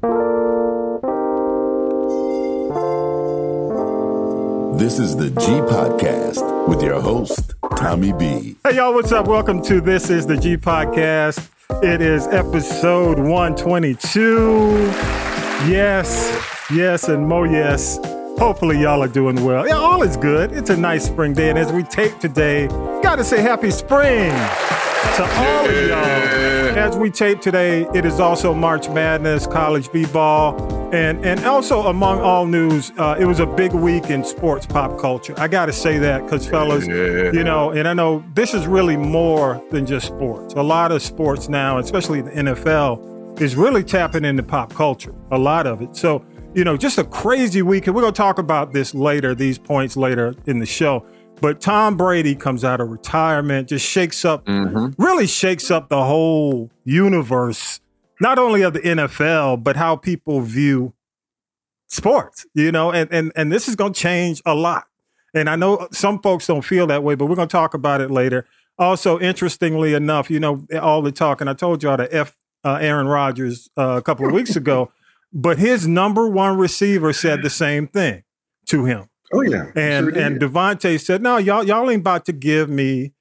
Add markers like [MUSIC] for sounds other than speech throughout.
This is the G Podcast with your host, Tommy B. Hey, y'all, what's up? Welcome to This is the G Podcast. It is episode 122. Yes, yes, and more yes. Hopefully, y'all are doing well. Yeah, all is good. It's a nice spring day. And as we tape today, gotta say happy spring to all of y'all. As we tape today, it is also March Madness, college b-ball, and and also among all news, uh, it was a big week in sports pop culture. I got to say that because fellas, Yeah. you know, and I know this is really more than just sports. A lot of sports now, especially the NFL, is really tapping into pop culture. A lot of it. So you know, just a crazy week, and we're gonna talk about this later. These points later in the show. But Tom Brady comes out of retirement, just shakes up Mm-hmm. really shakes up the whole universe, not only of the NFL, but how people view sports, you know, and and, and this is going to change a lot. And I know some folks don't feel that way, but we're going to talk about it later. Also, interestingly enough, you know, all the talk, and I told y'all to F uh, Aaron Rodgers uh, a couple of weeks ago, but his number one receiver said the same thing to him. Oh yeah, And Sure and Davante said, "No, y'all y'all ain't about to give me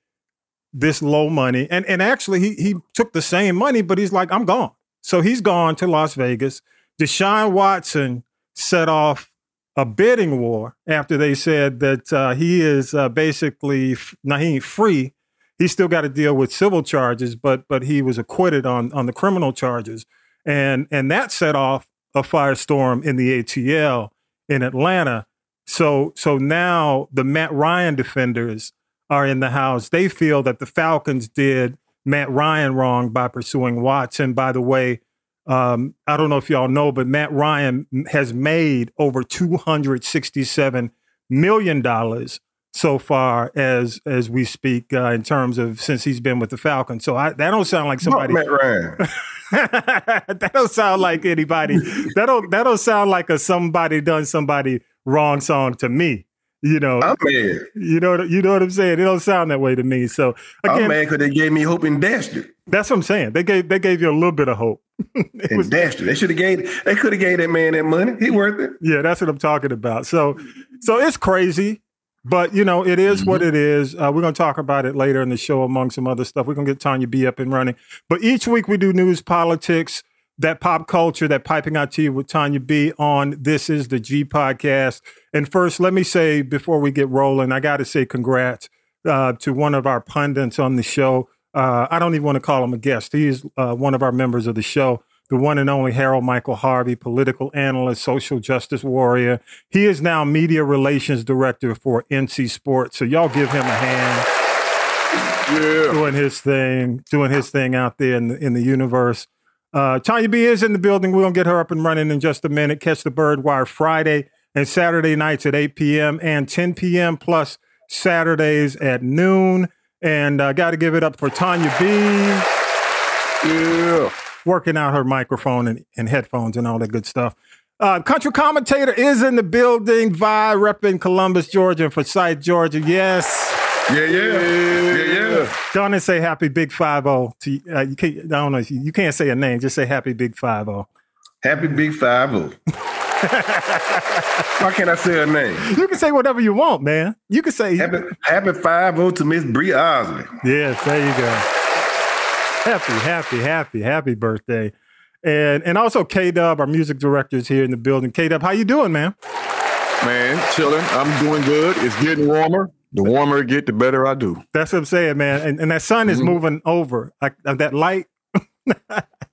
this low money." And and actually, he he took the same money, but he's like, "I'm gone." So he's gone to Las Vegas. Deshaun Watson set off a bidding war after they said that uh, he is uh, basically f- now he ain't free. He still got to deal with civil charges, but but he was acquitted on on the criminal charges, and and that set off a firestorm in the ATL in Atlanta. So so now the Matt Ryan defenders are in the house. They feel that the Falcons did Matt Ryan wrong by pursuing Watson. By the way, um, I don't know if y'all know, but Matt Ryan has made over two hundred sixty-seven million dollars so far as as we speak uh, in terms of since he's been with the Falcons. So I, that don't sound like somebody. Matt Ryan. [LAUGHS] that don't sound like anybody. That don't that don't sound like a somebody done somebody wrong song to me. You know, I'm mad. you know, you know what I'm saying. It don't sound that way to me. So again, I'm mad because they gave me hope and dashed it. that's what I'm saying. They gave they gave you a little bit of hope. [LAUGHS] it And was, dashed it. They should have gave. They could have gave that man that money. He worth it. yeah, that's what I'm talking about. So, so it's crazy, but you know, it is what it is. Uh, we're gonna talk about it later in the show, among some other stuff. We're gonna get Tanya B up and running. But each week we do news, politics, that pop culture, that piping out to you with Tanya B on This Is the G podcast. And first, let me say before we get rolling, I got to say congrats uh, to one of our pundits on the show. Uh, I don't even want to call him a guest. He is uh, one of our members of the show, the one and only Harold Michael Harvey, political analyst, social justice warrior. He is now media relations director for NC Sports. So y'all give him a hand Yeah. doing his thing, doing his thing out there in the, in the universe. Uh, Tanya B is in the building. We're gonna get her up and running in just a minute. Catch the Bird Wire Friday and Saturday nights at 8 p.m. and 10 p.m. plus Saturdays at noon. And I uh, got to give it up for Tanya B Yeah. working out her microphone and, and headphones and all that good stuff. Uh, country commentator is in the building. Vi repping Columbus, Georgia, and Forsyth, Georgia. Yes. Yeah. Yeah. Yeah. Yeah. Go on and say happy big five zero to uh, you can't I don't know if you, you can't say a name just say happy big five oh. zero. Happy Big Five O. [LAUGHS] Why can't I say her name? You can say whatever you want, man. You can say Happy Happy Five O to Miss Bree Osley. yes. There you go. Happy, happy, happy, happy birthday, and and also K Dub, our music director, is here in the building. K Dub, how you doing, man? Man, chilling. I'm doing good. It's getting warmer. The warmer it get, the better I do. That's what I'm saying, man. And, and that sun is Mhm. moving over. Like uh, that light. [LAUGHS]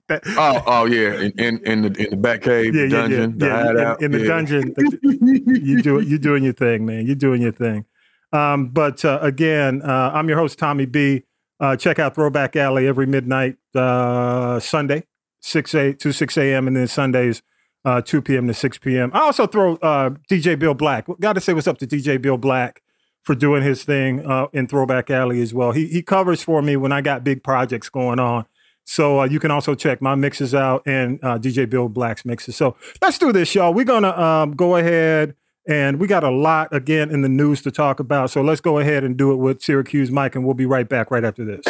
that, Oh, oh yeah, in in, in the in the back cave, yeah, dungeon, yeah, the yeah. hideout. In, in the yeah. dungeon, [LAUGHS] you do you doing your thing, man. You're doing your thing. Um, but uh, again, uh, I'm your host Tommy B. Uh, check out Throwback Alley every midnight uh, Sunday, six a to six a.m. and then Sundays uh, two p.m. to six p.m. I also throw uh, DJ Bill Black. Got to say what's up to DJ Bill Black for doing his thing uh, in Throwback Alley as well. He he covers for me when I got big projects going on. So uh, you can also check my mixes out and uh, DJ Bill Black's mixes. So let's do this, y'all. We're gonna um, go ahead and we got a lot again in the news to talk about. So let's go ahead and do it with Syracuse Mike, and we'll be right back right after this.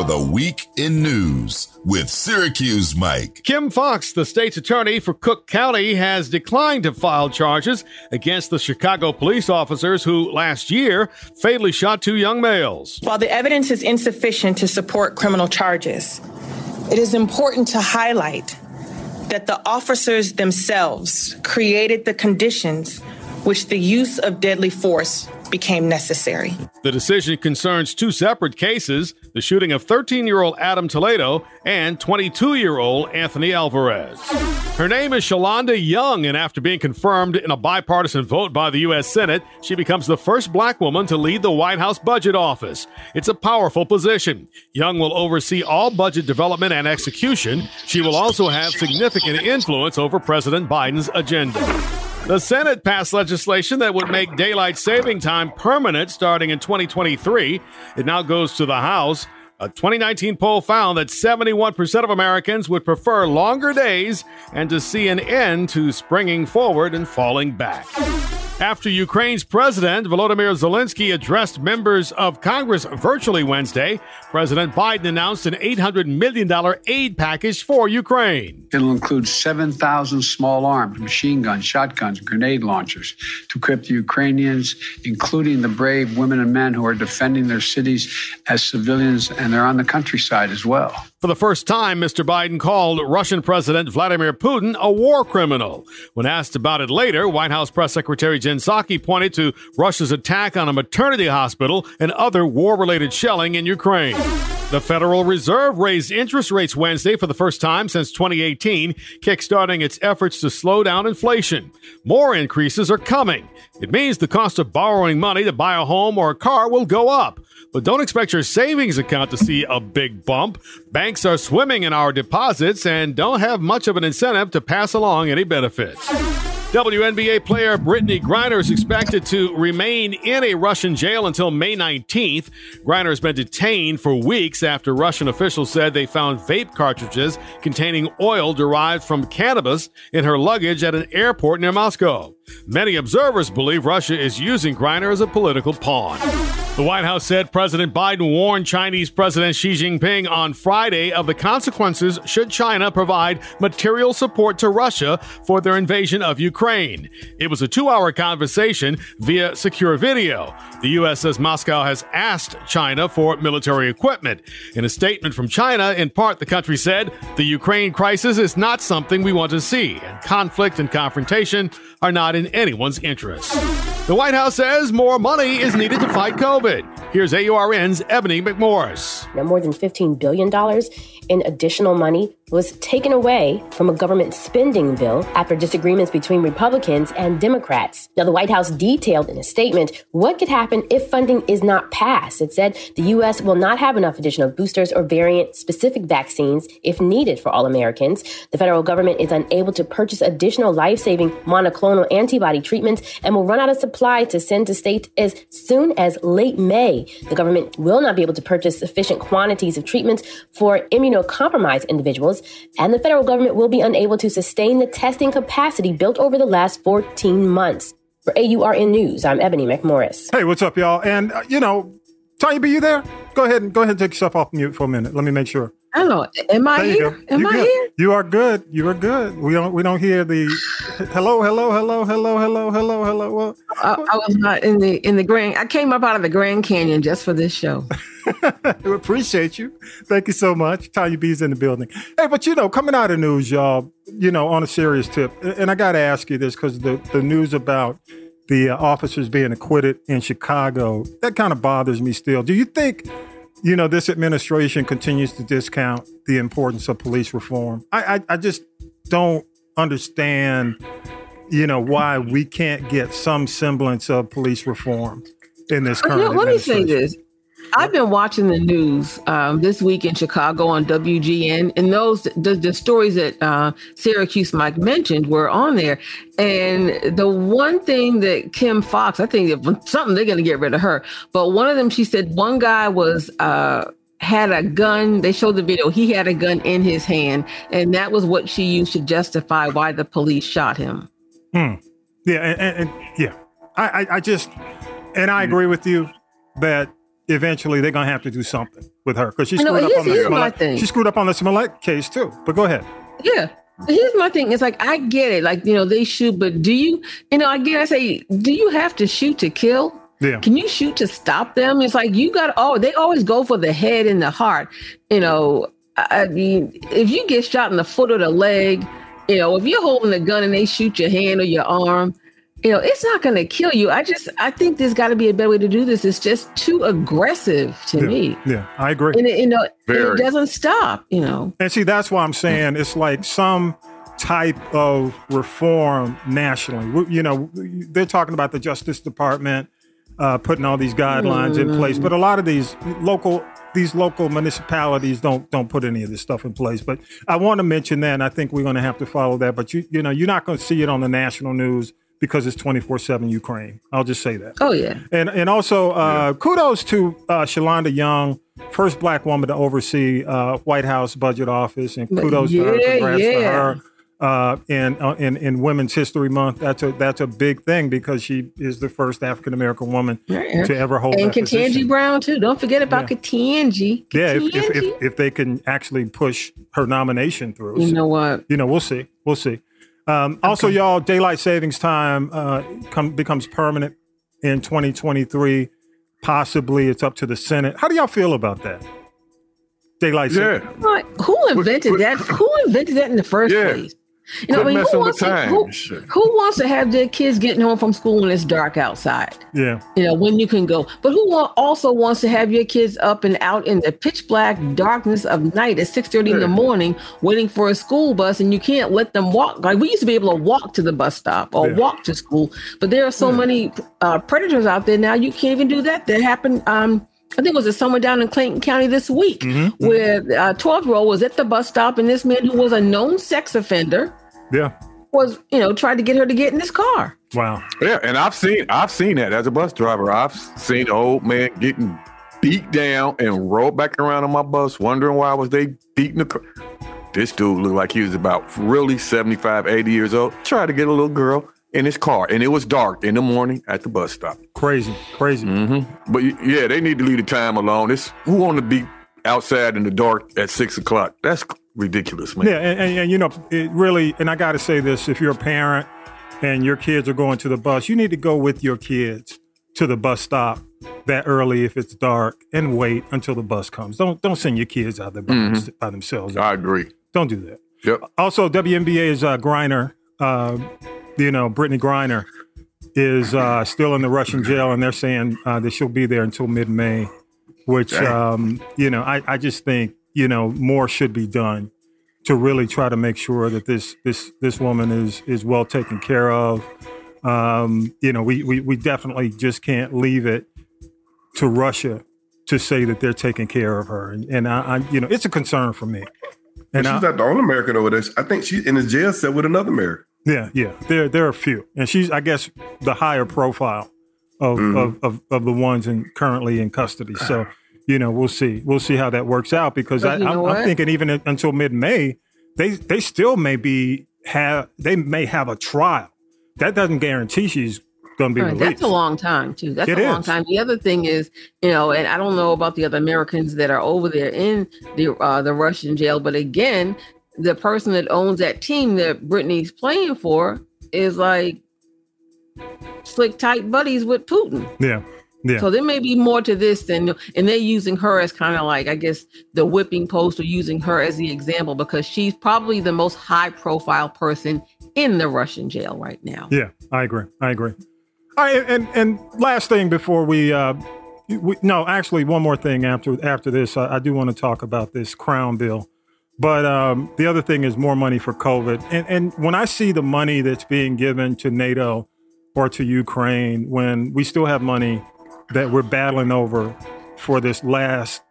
For for the week in news with Syracuse Mike. Kim Foxx, the state's attorney for Cook County, has declined to file charges against the Chicago police officers who last year fatally shot two young males. While the evidence is insufficient to support criminal charges, it is important to highlight that the officers themselves created the conditions which the use of deadly force became necessary. The decision concerns two separate cases the shooting of 13 year old Adam Toledo and 22 year old Anthony Alvarez. Her name is Shalanda Young, and after being confirmed in a bipartisan vote by the U.S. Senate, she becomes the first black woman to lead the White House Budget Office. It's a powerful position. Young will oversee all budget development and execution. She will also have significant influence over President Biden's agenda. The Senate passed legislation that would make daylight saving time permanent starting in 2023. It now goes to the House. A 2019 poll found that 71% of Americans would prefer longer days and to see an end to springing forward and falling back. After Ukraine's president, Volodymyr Zelensky, addressed members of Congress virtually Wednesday, President Biden announced an $800 million aid package for Ukraine. It'll include 7,000 small arms, machine guns, shotguns, grenade launchers to equip the Ukrainians, including the brave women and men who are defending their cities as civilians and they're on the countryside as well. For the first time, Mr. Biden called Russian President Vladimir Putin a war criminal. When asked about it later, White House Press Secretary Jen Psaki pointed to Russia's attack on a maternity hospital and other war related shelling in Ukraine. The Federal Reserve raised interest rates Wednesday for the first time since 2018, kickstarting its efforts to slow down inflation. More increases are coming. It means the cost of borrowing money to buy a home or a car will go up. But don't expect your savings account to see a big bump. Banks are swimming in our deposits and don't have much of an incentive to pass along any benefits. WNBA player Brittney Griner is expected to remain in a Russian jail until May 19th. Griner has been detained for weeks after Russian officials said they found vape cartridges containing oil derived from cannabis in her luggage at an airport near Moscow. Many observers believe Russia is using Griner as a political pawn. The White House said President Biden warned Chinese President Xi Jinping on Friday of the consequences should China provide material support to Russia for their invasion of Ukraine. It was a two hour conversation via secure video. The U.S. says Moscow has asked China for military equipment. In a statement from China, in part, the country said the Ukraine crisis is not something we want to see, and conflict and confrontation are not in anyone's interest. The White House says more money is needed to fight COVID. Here's AURN's Ebony McMorris. Now, more than $15 billion in additional money was taken away from a government spending bill after disagreements between Republicans and Democrats. Now, the White House detailed in a statement what could happen if funding is not passed. It said the U.S. will not have enough additional boosters or variant specific vaccines if needed for all Americans. The federal government is unable to purchase additional life saving monoclonal antibody treatments and will run out of supply to send to states as soon as late May. The government will not be able to purchase sufficient quantities of treatments for immunocompromised individuals and the federal government will be unable to sustain the testing capacity built over the last 14 months. For AURN News, I'm Ebony McMorris. Hey, what's up, y'all? And, uh, you know, Tanya, be you there? Go ahead and go ahead and take yourself off mute for a minute. Let me make sure. Hello, am I here? Am you I good. here? You are good. You are good. We don't. We don't hear the hello, hello, hello, hello, hello, hello, hello. Well, I, I was not in the in the Grand. I came up out of the Grand Canyon just for this show. [LAUGHS] we appreciate you. Thank you so much. Tanya B's in the building. Hey, but you know, coming out of news, y'all. You know, on a serious tip, and I got to ask you this because the the news about the uh, officers being acquitted in Chicago that kind of bothers me still. Do you think? You know, this administration continues to discount the importance of police reform. I, I, I just don't understand, you know, why we can't get some semblance of police reform in this current. Know, let me say this. I've been watching the news um, this week in Chicago on WGN, and those the, the stories that uh, Syracuse Mike mentioned were on there. And the one thing that Kim Foxx, I think something they're going to get rid of her, but one of them, she said one guy was. Uh, had a gun. They showed the video. He had a gun in his hand, and that was what she used to justify why the police shot him. Hmm. Yeah, and, and, and yeah, I, I, I just, and I agree with you that eventually they're gonna have to do something with her because she screwed up on the Smollett. thing. She screwed up on the Smollett case too. But go ahead. Yeah. Here's my thing. It's like I get it. Like, you know, they shoot, but do you, you know, again I say, do you have to shoot to kill? Yeah. Can you shoot to stop them? It's like you got oh, they always go for the head and the heart. You know, I I mean, if you get shot in the foot or the leg, you know, if you're holding a gun and they shoot your hand or your arm, you know, it's not going to kill you. I just, I think there's got to be a better way to do this. It's just too aggressive to Yeah. me, Yeah, I agree. and it, you know, Very. it doesn't stop. You know, And see, that's why I'm saying it's like some type of reform nationally. We- You know, they're talking about the Justice Department uh, putting all these guidelines in place, but a lot of these local these local municipalities don't don't put any of this stuff in place. But I want to mention that, and I think we're going to have to follow that. But you you know, you're not going to see it on the national news because it's 24 seven Ukraine. I'll just say that. oh yeah, And and also uh, kudos to uh, Shalanda Young, first black woman to oversee uh, White House Budget Office, and kudos to her. Yeah, Congrats to her. Uh, in, uh, in in Women's History Month, that's a that's a big thing because she is the first African American woman Yeah. to ever hold and that Ketanji position. Brown too. Don't forget about Yeah. Ketanji. Yeah, if, if, if if they can actually push her nomination through, you know what? you know, we'll see. We'll see. Um, Also, y'all, daylight savings time uh, come, becomes permanent in 2023. Possibly, it's up to the Senate. How do y'all feel about that? Daylight savings. Yeah. Like, who invented that? Who invented that in the first Yeah. place? You know, Quit I mean, who wants, to, who, who wants to have their kids getting home from school when it's dark outside? Yeah. You know, when you can go. But who also wants to have your kids up and out in the pitch black darkness of night at 6.30 in the morning waiting for a school bus and you can't let them walk. Like we used to be able to walk to the bus stop or Yeah. walk to school. But there are so many uh, predators out there now, you can't even do that. That happened um, I think it was a someone down in Clayton County this week Mm-hmm. where a 12 year old was at the bus stop and this man who was a known sex offender Yeah. was, you know, tried to get her to get in his car. Wow. Yeah, and I've seen I've seen that as a bus driver. I've seen an old man getting beat down and rolled back around on my bus, wondering why was they beating the car. This dude looked like he was about really 75, 80 years old. Tried to get a little girl in his car, and it was dark in the morning at the bus stop. Crazy. Crazy. Mm-hmm. But yeah, they need to leave the time alone. It's who want to be outside in the dark at six o'clock? That's ridiculous, man. Yeah, and, and, and you know, it really, and I got to say this: if you're a parent and your kids are going to the bus, you need to go with your kids to the bus stop that early if it's dark, and wait until the bus comes. Don't don't send your kids out there by, Mm-hmm. by themselves. I agree. Don't do that. Yep. Also, WNBA's uh, Griner, uh, you know, Brittney Griner is uh, still in the Russian jail, and they're saying uh, that she'll be there until mid-May. Which, um, you know, I, I just think you know more should be done to really try to make sure that this this this woman is is well taken care of. Um, you know, we, we we definitely just can't leave it to Russia to say that they're taking care of her, and, and I, I, you know, it's a concern for me. And And she's I, not the only American over there. I think she's in a jail cell with another American. Yeah, yeah. There there are a few. And she's I guess the higher profile of of, of, of the ones in currently in custody. So, you know, we'll see. We'll see how that works out because but I, am I'm thinking even until mid May, they they still may be have they may have a trial. That doesn't guarantee she's going to be Right, released. That's a long time too. That's It a long is. time. The other thing is, you know, and I don't know about the other Americans that are over there in the uh, the Russian jail, but again, the person that owns that team that Brittney's playing for is like slick tight buddies with Putin. yeah, yeah. So there may be more to this than, and they're using her as kind of like, I guess, the whipping post or using her as the example because she's probably the most high profile person in the Russian jail right now. Yeah, I agree. I agree. All right, and and last thing before we, uh, we no, actually, one more thing after after this, I, I do want to talk about this crown bill. But um, the other thing is more money for COVID, and and when I see the money that's being given to NATO or to Ukraine, when we still have money that we're battling over for this last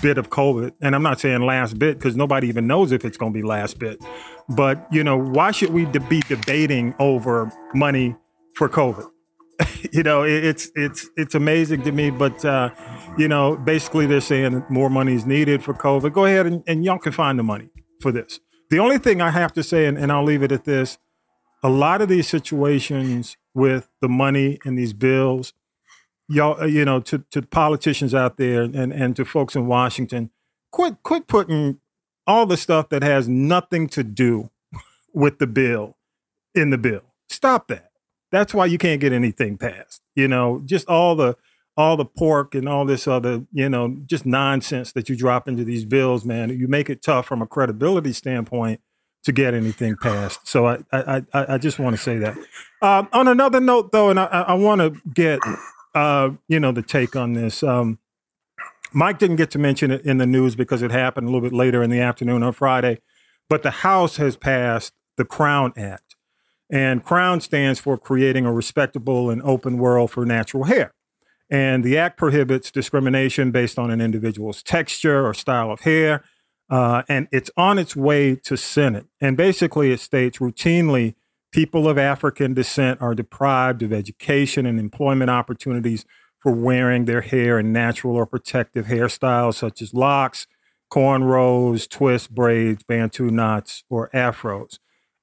bit of COVID, and I'm not saying last bit because nobody even knows if it's going to be last bit. But you know, why should we de- be debating over money for COVID? [LAUGHS] you know, it, it's it's it's amazing to me. But uh, you know, basically they're saying more money is needed for COVID. Go ahead and, and y'all can find the money for this. The only thing I have to say, and, and I'll leave it at this: a lot of these situations with the money and these bills, y'all, uh, you know, to to politicians out there and and to folks in Washington, quit quit putting all the stuff that has nothing to do with the bill in the bill. Stop that. That's why you can't get anything passed. You know, just all the all the pork and all this other, you know, just nonsense that you drop into these bills, man. You make it tough from a credibility standpoint to get anything passed. So I I I, I just want to say that. Um, on another note, though, and I, I want to get uh, you know the take on this. Um, Mike didn't get to mention it in the news because it happened a little bit later in the afternoon on Friday, but the House has passed the Crown Act, and Crown stands for creating a respectable and open world for natural hair. And the act prohibits discrimination based on an individual's texture or style of hair. Uh, and it's on its way to Senate. And basically, it states routinely people of African descent are deprived of education and employment opportunities for wearing their hair in natural or protective hairstyles such as locks, cornrows, twists, braids, bantu knots, or afros.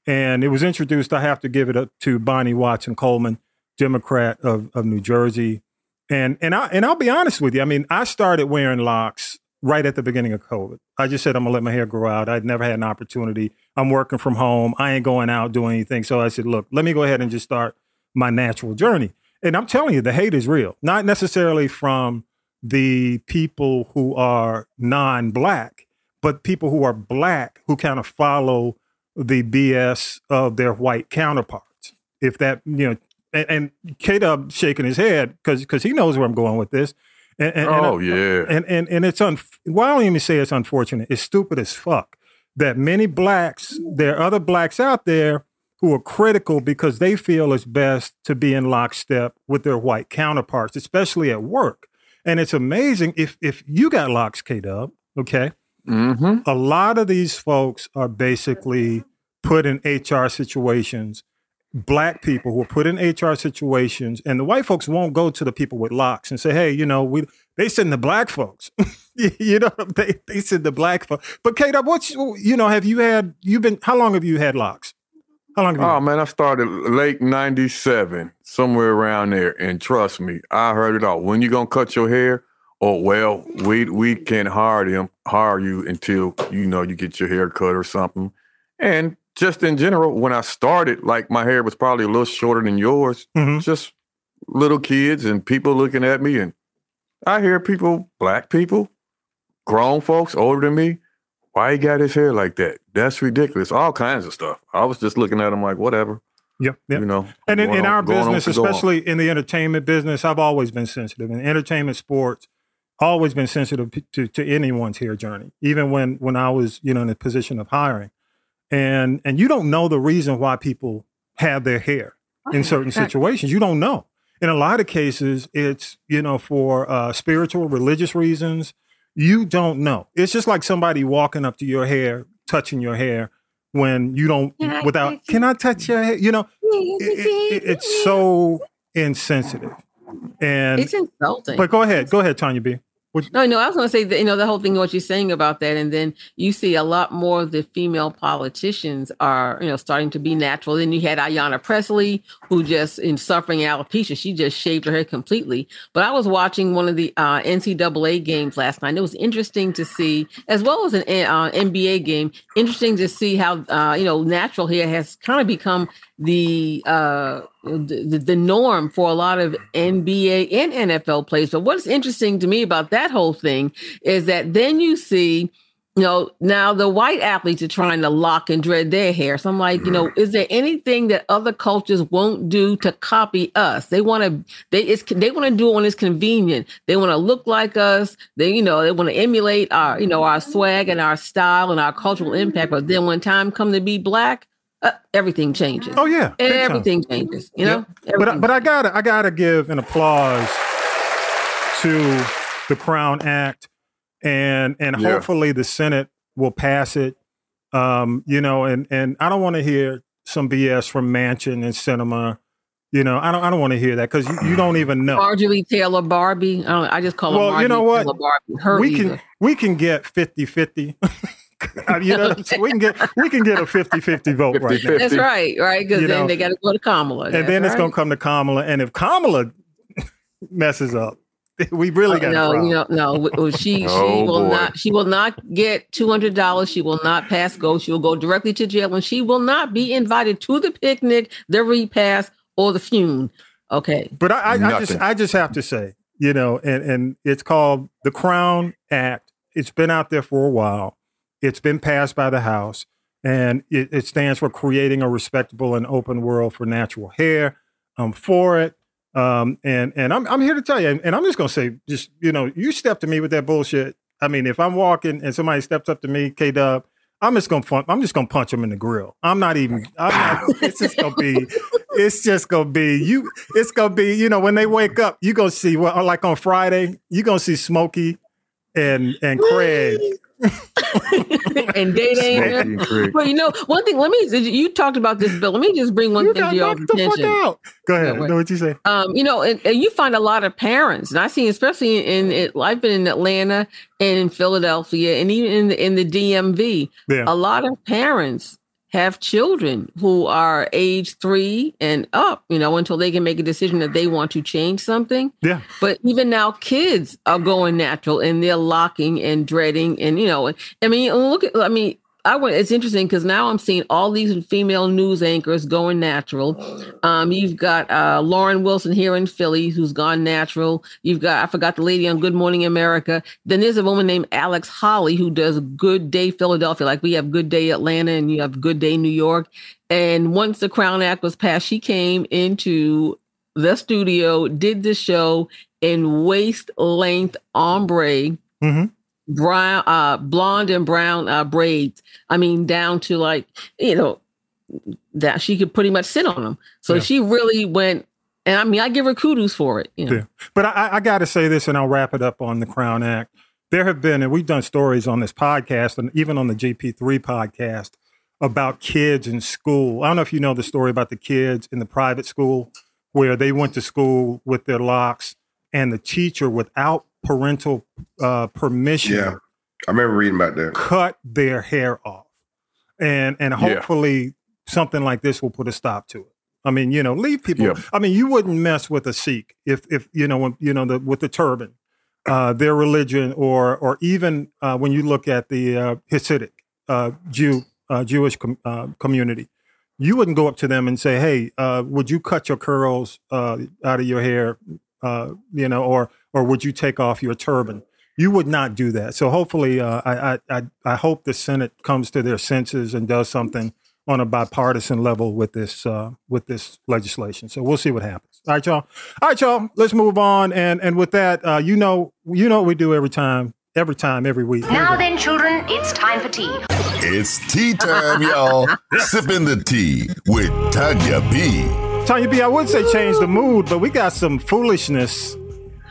And it was introduced, I have to give it up to Bonnie Watson Coleman, Democrat of, of New Jersey. And and I and I'll be honest with you. I mean, I started wearing locks right at the beginning of COVID. I just said I'm gonna let my hair grow out. I'd never had an opportunity. I'm working from home. I ain't going out doing anything. So I said, look, let me go ahead and just start my natural journey. And I'm telling you, the hate is real. Not necessarily from the people who are non-black, but people who are black who kind of follow the BS of their white counterparts. If that, you know, and, and K Dub shaking his head because because he knows where I'm going with this. And, and, oh and, yeah, and and and it's un. Well, I don't even say it's unfortunate. It's stupid as fuck that many blacks, there are other blacks out there who are critical because they feel it's best to be in lockstep with their white counterparts, especially at work. And it's amazing if if you got locks, K Dub, okay. Mm-hmm. A lot of these folks are basically put in HR situations black people who are put in HR situations, and the white folks won't go to the people with locks and say, "Hey, you know, we they send the black folks." [LAUGHS] you know, they they send the black folks. But Kate, what's you know, have you had you've been how long have you had locks? How long have you? Oh man, I started late '97, somewhere around there, and trust me, I heard it all. When you gonna cut your hair? Oh well, we we can't hire them, hire you until you know you get your hair cut or something. And just in general, when I started, like my hair was probably a little shorter than yours. Mhm. Just little kids and people looking at me, and I hear people, black people, grown folks older than me. Why he got his hair like that? That's ridiculous. All kinds of stuff. I was just looking at him like, whatever, Yep, yep. you know. And in, in on- our business, to go on. especially in the entertainment business, I've always been sensitive. In entertainment sports, always been sensitive to, to anyone's hair journey, even when when I was, you know, in a position of hiring. And and you don't know the reason why people have their hair in certain situations. You don't know. In a lot of cases, it's you know for uh, spiritual, religious reasons. You don't know. It's just like somebody walking up to your hair, touching your hair when you don't without. Can I touch your hair? You know, it- it- it's so insensitive. And It's insulting. but go ahead, go ahead, Tanya B. No, no, I was going to say that, you know, the whole thing, what you're saying about that. And then you see a lot more of the female politicians are, you know, starting to be natural. Then you had Ayanna Pressley, who just in suffering alopecia, she just shaved her head completely. But I was watching one of the uh, NCAA games last night. It was interesting to see, as well as an uh, NBA game, interesting to see how, uh, you know, natural hair has kind of become the uh the, the norm for a lot of NBA and NFL players. But what's interesting to me about that whole thing is that then you see, you know, now the white athletes are trying to lock and dread their hair. So I'm like, you know, is there anything that other cultures won't do to copy us? They want to they it's they want to do it when it's convenient. They want to look like us. They, you know, they want to emulate our, you know, our swag and our style and our cultural impact. But then when time come to be black, uh, everything changes. Oh yeah, big time. Everything changes, you know. But I- but I gotta I gotta give an applause to the Crown Act, and and Yeah. hopefully the Senate will pass it. Um, you know, and and I don't want to hear some BS from Manchin and Sinema. You know, I don't I don't want to hear that because you, you don't even know. Marjorie Taylor Barbie. I, don't, I just call her Well, Marjorie you know what? Taylor Barbie. Her we either. can we can get 50-50. [LAUGHS] Uh, you know, what [LAUGHS] we can get we can get a 50-50 vote right now. 50-50. That's right, right? Because then know, they got to go to Kamala. and then it's going to come to Kamala. And if Kamala [LAUGHS] messes up. [LAUGHS] We really got no, you know, no. She she Oh, will boy. not. She will not get two hundred dollars. She will not pass go. She will go directly to jail, and she will not be invited to the picnic, the repast, or the fume. Okay. But I, I, I just I just have to say, you know, and and it's called the Crown Act. It's been out there for a while. It's been passed by the House, and it, it stands for creating a respectable and open world for natural hair. I'm for it. Um, and and I'm I'm here to tell you, and, I'm just gonna say, just you know, you step to me with that bullshit. I mean, if I'm walking and somebody steps up to me, K Dub, I'm just gonna punch, I'm just gonna punch him in the grill. I'm not even. I'm not, [LAUGHS] it's just gonna be. It's just gonna be you. It's gonna be you know when they wake up, you gonna see well like on Friday, you gonna see Smokey and and Craig. [LAUGHS] and Day Day. Smokey and Craig. Well, you know, one thing. Let me. You talked about this bill. Let me just bring one You thing to your knocked the fuck attention. out. Go ahead. Yeah, wait. know what you say? Um, you know, and, and you find a lot of parents, and I see, especially in it. I've been in Atlanta and in Philadelphia, and even in the, in the DMV. Yeah. A lot of parents have children who are age three and up. You know, until they can make a decision that they want to change something. Yeah. But even now, kids are going natural and they're locking and dreading, and you know, I mean, look at, I mean. I went, it's interesting because now I'm seeing all these female news anchors going natural. Um, you've got uh, Lauren Wilson here in Philly who's gone natural. You've got, I forgot the lady on Good Morning America. Then there's a woman named Alex Holley who does Good Day Philadelphia. Like we have Good Day Atlanta and you have Good Day New York. And once the Crown Act was passed, she came into the studio, did the show in waist length ombre Mhm. Brown uh blonde and brown uh braids i mean down to like you know that she could pretty much sit on them so Yeah. she really went and i mean i give her kudos for it you know Yeah. But I, I got to say this, and I'll wrap it up on the Crown Act. There have been, and we've done stories on this podcast, and even on the GP3 podcast about kids in school. I don't know if you know the story about the kids in the private school where they went to school with their locks, and the teacher, without parental uh, permission, Yeah. I remember reading about that. cut their hair off, and and Yeah. hopefully something like this will put a stop to it. I mean, you know, leave people. Yeah. I mean, you wouldn't mess with a Sikh if if you know when you know the with the turban, uh, their religion, or or even uh, when you look at the uh, Hasidic uh, Jew uh, Jewish com- uh, community, you wouldn't go up to them and say, "Hey, uh, would you cut your curls uh, out of your hair?" Uh, you know, or or would you take off your turban? You would not do that. So hopefully, uh, I, I I I hope the Senate comes to their senses and does something on a bipartisan level with this uh, with this legislation. So we'll see what happens. All right, y'all. All right, y'all. Let's move on. And and with that, uh, you know you know what we do every time, every time, every week. Now then, children, it's time for tea. It's tea time, y'all. [LAUGHS] Sipping the tea with Tanya B. Tanya B, I would say change the mood, but we got some foolishness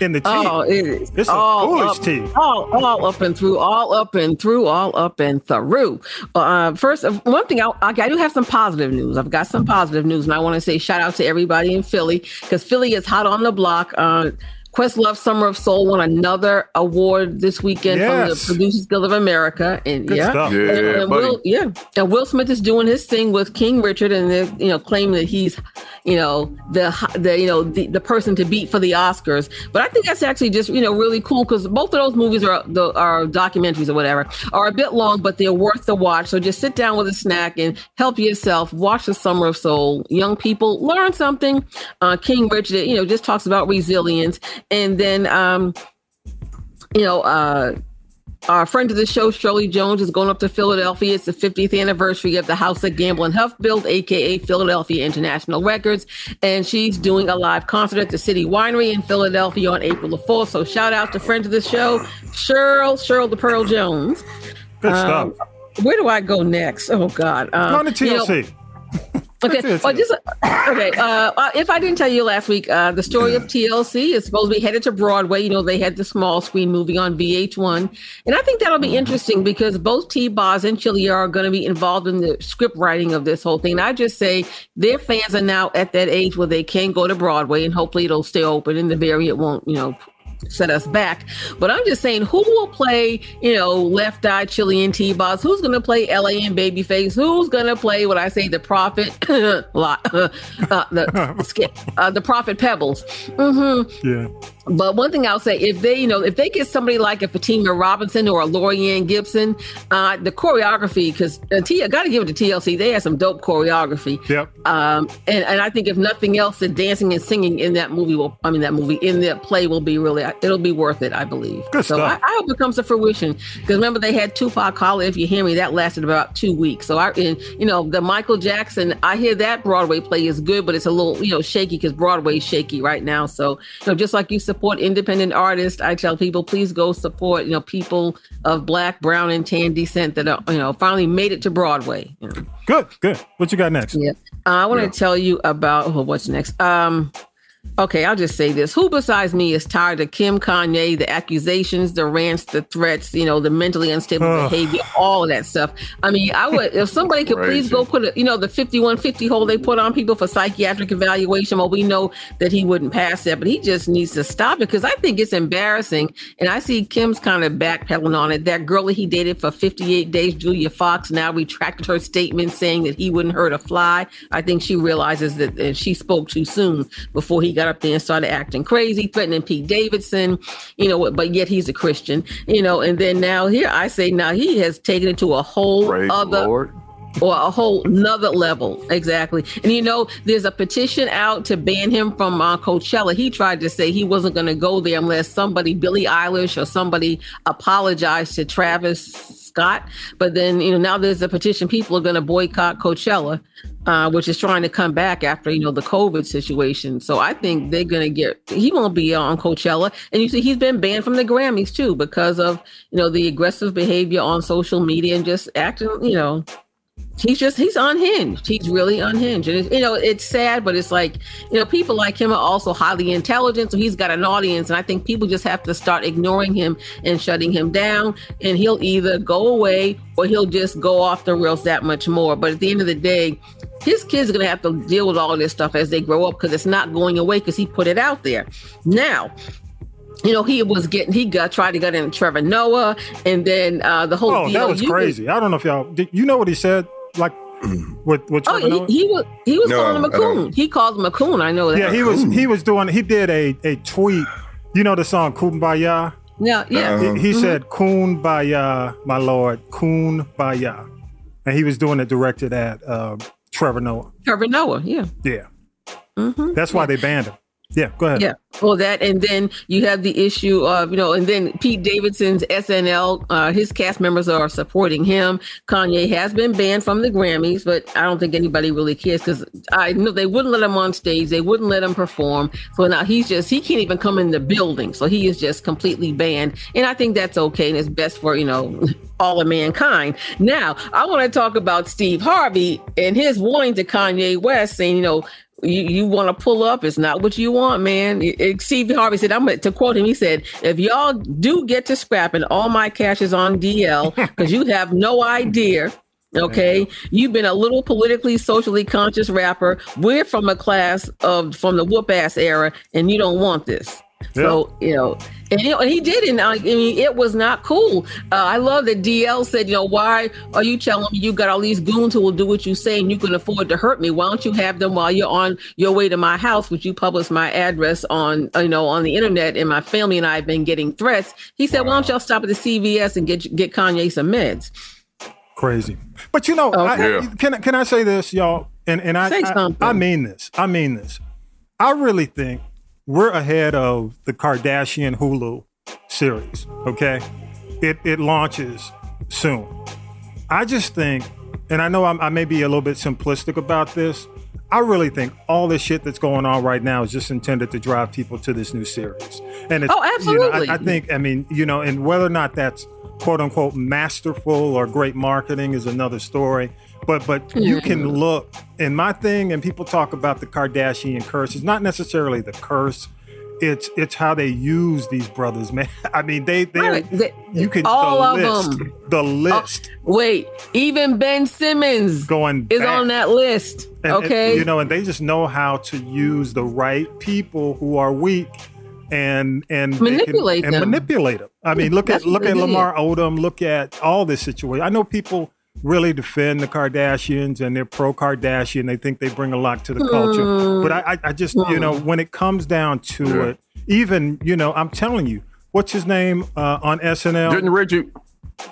in the tea. Oh, it is. It's a all foolish up, tea. All, all up and through, all up and through, all up and through. Uh, first, uh, one thing I, I I do have some positive news. I've got some positive news, and I want to say shout out to everybody in Philly because Philly is hot on the block. Uh, Questlove Summer of Soul won another award this weekend from the Producers Guild of America, and Good yeah, stuff. Yeah, and, and. Will, yeah, and Will Smith is doing his thing with King Richard, and they're you know claiming that he's you know the the you know the, the person to beat for the Oscars. But I think that's actually just you know really cool because both of those movies are the are documentaries or whatever are a bit long, but they're worth the watch. So just sit down with a snack and help yourself. Watch the Summer of Soul. Young people learn something. Uh, King Richard, you know, just talks about resilience, and then um, you know. uh our friend of the show, Shirley Jones, is going up to Philadelphia. It's the 50th anniversary of the House of Gamble and Huff built, aka Philadelphia International Records. And she's doing a live concert at the City Winery in Philadelphia on April the 4th. So shout out to friend of the show, Cheryl, Cheryl the Pearl Jones. Good Um, stuff. Where do I go next? Oh God. Um, On to you know- TLC. Okay. Well, just okay. Uh, uh, if I didn't tell you last week, uh, the story of TLC is supposed to be headed to Broadway. You know, they had the small screen movie on VH1, and I think that'll be interesting because both T. Boz and Chili are going to be involved in the script writing of this whole thing. And I just say their fans are now at that age where they can go to Broadway, and hopefully it'll stay open, and the variant won't, you know, set us back. But I'm just saying, who will play, you know, Left Eye, Chili and T-Boz? Who's going to play LA and Babyface? Who's going to play what I say, the Prophet, [COUGHS] lot, [LAUGHS] uh, [LAUGHS] the skip, uh, the Prophet Pebbles? Mm-hmm. Yeah. But one thing I'll say, if they, you know, if they get somebody like a Fatima Robinson or a Laurieann Gibson, uh, the choreography, because uh, T, I got to give it to TLC, they had some dope choreography. Yep. Um, and, and I think if nothing else, the dancing and singing in that movie will, I mean, that movie in that play will be really, it'll be worth it, I believe. Good so I, stuff. I hope it comes to fruition. Because remember, they had Tupac Holla, If You Hear Me, that lasted about two weeks. So I, and, you know, the Michael Jackson, I hear that Broadway play is good, but it's a little, you know, shaky because Broadway's shaky right now. So, you know, just like you support independent artists, I tell people, please go support, you know, people of black, brown, and tan descent that are, you know, finally made it to Broadway. You know. Good, good. What you got next? Yeah. Uh, I want to tell you about oh, what's next. Um, okay, I'll just say this. Who besides me is tired of Kim Kanye, the accusations, the rants, the threats, you know, the mentally unstable Ugh. behavior, all of that stuff. I mean, I would, if somebody could please go put a, you know, the 5150 hole they put on people for psychiatric evaluation. Well, we know that he wouldn't pass that, but he just needs to stop it because I think it's embarrassing. And I see Kim's kind of backpedaling on it. That girl that he dated for 58 days, Julia Fox, now retracted her statement saying that he wouldn't hurt a fly. I think she realizes that she spoke too soon before he got up there and started acting crazy, threatening Pete Davidson, you know, but yet he's a Christian, you know, and then now here I say now he has taken it to a whole Praise other Lord. or a whole nother level. Exactly. And you know, there's a petition out to ban him from uh, Coachella. He tried to say he wasn't going to go there unless somebody, Billie Eilish or somebody apologized to Travis Scott. But then, you know, now there's a petition. People are going to boycott Coachella, uh, which is trying to come back after, you know, the COVID situation. So I think they're going to get, he won't be on Coachella. And you see, he's been banned from the Grammys too because of, you know, the aggressive behavior on social media and just acting, you know, he's just he's unhinged. He's really unhinged. And it's, you know it's sad but it's like you know people like him are also highly intelligent so he's got an audience and i think people just have to start ignoring him and shutting him down and he'll either go away or he'll just go off the rails that much more. But at the end of the day his kids are going to have to deal with all this stuff as they grow up because it's not going away because he put it out there. Now you know, he was getting, he got tried to get in Trevor Noah, and then uh, the whole Oh, deal. that was you could- crazy. I don't know if y'all did you know what he said? Like [CLEARS THROAT] with with Oh, Noah? he, he was he was No, calling him a I don't. coon. He called him a coon. I know that. Yeah, he was he was doing he did a a tweet. You know the song Kumbaya? Yeah, yeah. He, he Mhm. said Kumbaya, my lord, Kumbaya. And he was doing it directed at uh, Trevor Noah. Trevor Noah. Yeah. Yeah. Mhm. That's why they banned him. Yeah, go ahead. Yeah. Well, that and then you have the issue of you know, and then Pete Davidson's SNL. Uh, his cast members are supporting him. Kanye has been banned from the Grammys, but I don't think anybody really cares because I know they wouldn't let him on stage. They wouldn't let him perform. So now he's just he can't even come in the building. So he is just completely banned, and I think that's okay and it's best for you know [LAUGHS] all of mankind. Now I want to talk about Steve Harvey and his warning to Kanye West, saying you know you, you want to pull up it's not what you want man. It- it- eh, steve harvey said i'm to quote him he said if y'all do get to scrapping all my cash is on dl because [LAUGHS] you have no idea okay? You've been a little politically socially conscious rapper. We're from a class of from the whoop ass era and you don't want this so you know and, you know, and he did, and I, mean, it was not cool. Uh, I love that DL said, you know, why are you telling me you got all these goons who will do what you say and you can afford to hurt me? Why don't you have them while you're on your way to my house, which you publish my address on, uh, you know, on the internet, and my family and I have been getting threats. He said, why don't y'all stop at the CVS and get get Kanye some meds? Crazy. But you know, I, Yeah. can I- can I say this, y'all? And and I, I. I mean this. I mean this. I really think we're ahead of the Kardashian Hulu series. Okay, it it launches soon. I just think, and I know I'm, I may be a little bit simplistic about this. I really think all this shit that's going on right now is just intended to drive people to this new series. And it's, Oh, You know, absolutely. I, I think, I mean, you know, and whether or not that's quote unquote masterful or great marketing is another story. But but you can look and my thing, and people talk about the Kardashian curse. It's not necessarily the curse. It's it's how they use these brothers, man. [LAUGHS] I mean, they they. You can all the of list, them. the list uh, Wait, even Ben Simmons going is back. on that list. And- and, okay, you know, and they just know how to use the right people who are weak and and they can- Manipulate and them. manipulate them. I mean, look That's at look at. Lamar Odom. Look at all this situation. I know people really defend the Kardashians and they're pro Kardashian. They think they bring a lot to the culture. Hmm. But I, I, I just you know when it comes down to it, even you know I'm telling you, what's his name uh, on SNL? Didn't Reggie?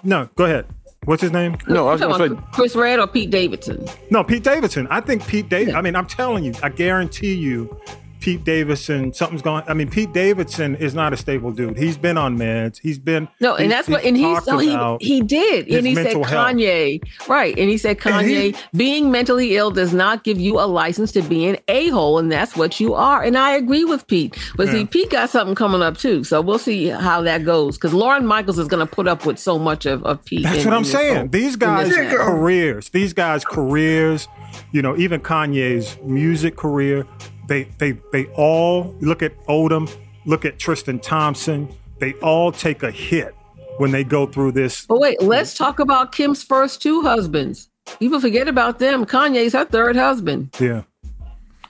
No, go ahead. What's his name? No, I was Talking gonna say Chris Redd or Pete Davidson. No, Pete Davidson. I think Pete Davidson. I mean, I'm telling you, I guarantee you, Pete Davidson, something's going. I mean, Pete Davidson is not a stable dude. He's been on meds. He's been No, and that's what, and he's talked so he, about he did, and he said mental health. Kanye, right? And he said Kanye, being mentally ill does not give you a license to be an a hole, and that's what you are. And I agree with Pete, but Yeah. see, Pete got something coming up too, so we'll see how that goes. Because Lorne Michaels is going to put up with so much of, of Pete. That's in- what I'm saying. whole- These guys' careers, these guys' careers, you know, even Kanye's music career, they they they all look at Odom, look at Tristan Thompson. They all take a hit when they go through this. But wait, let's talk about Kim's first two husbands. People forget about them. Kanye's her third husband. Yeah.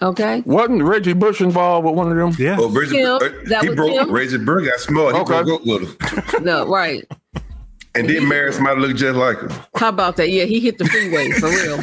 Okay. wasn't Reggie Bush involved with one of them? Yeah. Oh, Reggie, Kim, uh, that he was broke Kim? Reggie Burger got smart. He Okay. broke up with him. No, right. And then married might look just like him. How about that? Yeah, he hit the freeway for real.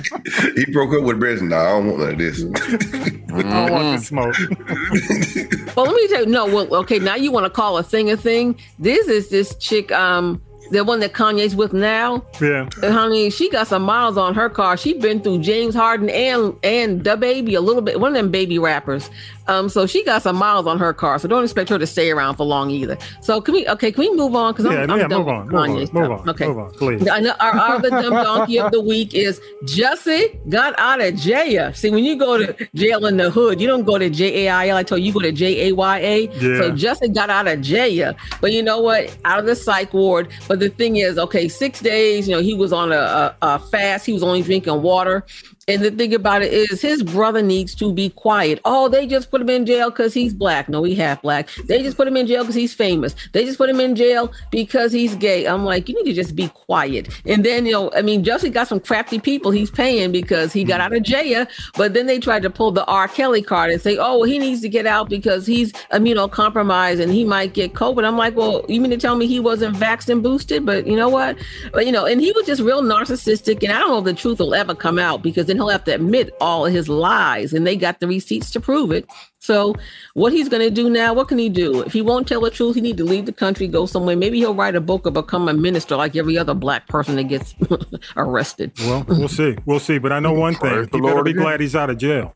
[LAUGHS] He broke up with Reggie. Nah, I don't want none of this. I don't want the smoke. [LAUGHS] Well, let me tell you. No, well, okay. Now you want to call a thing a thing? This is this chick, um, the one that Kanye's with now. Yeah. And honey, she got some miles on her car. She been through James Harden and and the baby a little bit. One of them baby rappers. Um, so she got some miles on her car. So don't expect her to stay around for long either. So can we? Okay, can we move on? Because Yeah, I'm, I'm yeah, done move on, move on, move on, Okay, move on, please. I know our other dumb [LAUGHS] donkey of the week is Jussie got out of jail. See, when you go to jail in the hood, you don't go to J A I L. I told you, you go to J A Y A. Yeah. So Justin got out of jail, but you know what? Out of the psych ward. But the thing is, okay, six days. You know, he was on a, a, a fast. He was only drinking water. And the thing about it is, his brother needs to be quiet. Oh, they just put him in jail because he's black. No, he half black. They just put him in jail because he's famous. They just put him in jail because he's gay. I'm like, you need to just be quiet. And then, you know, I mean, Justin got some crafty people he's paying because he got out of jail. But then they tried to pull the R. Kelly card and say, oh, well, he needs to get out because he's immunocompromised and he might get COVID. I'm like, well, you mean to tell me he wasn't vaxxed and boosted? But you know what? But you know, and he was just real narcissistic. And I don't know if the truth will ever come out because then he'll have to admit all of his lies, and they got the receipts to prove it. So, what he's going to do now? What can he do? If he won't tell the truth, he need to leave the country, go somewhere. Maybe he'll write a book or become a minister like every other black person that gets [LAUGHS] arrested. Well, we'll see. We'll see. But I know one thing. Praise the You better Lord be glad he's out of jail.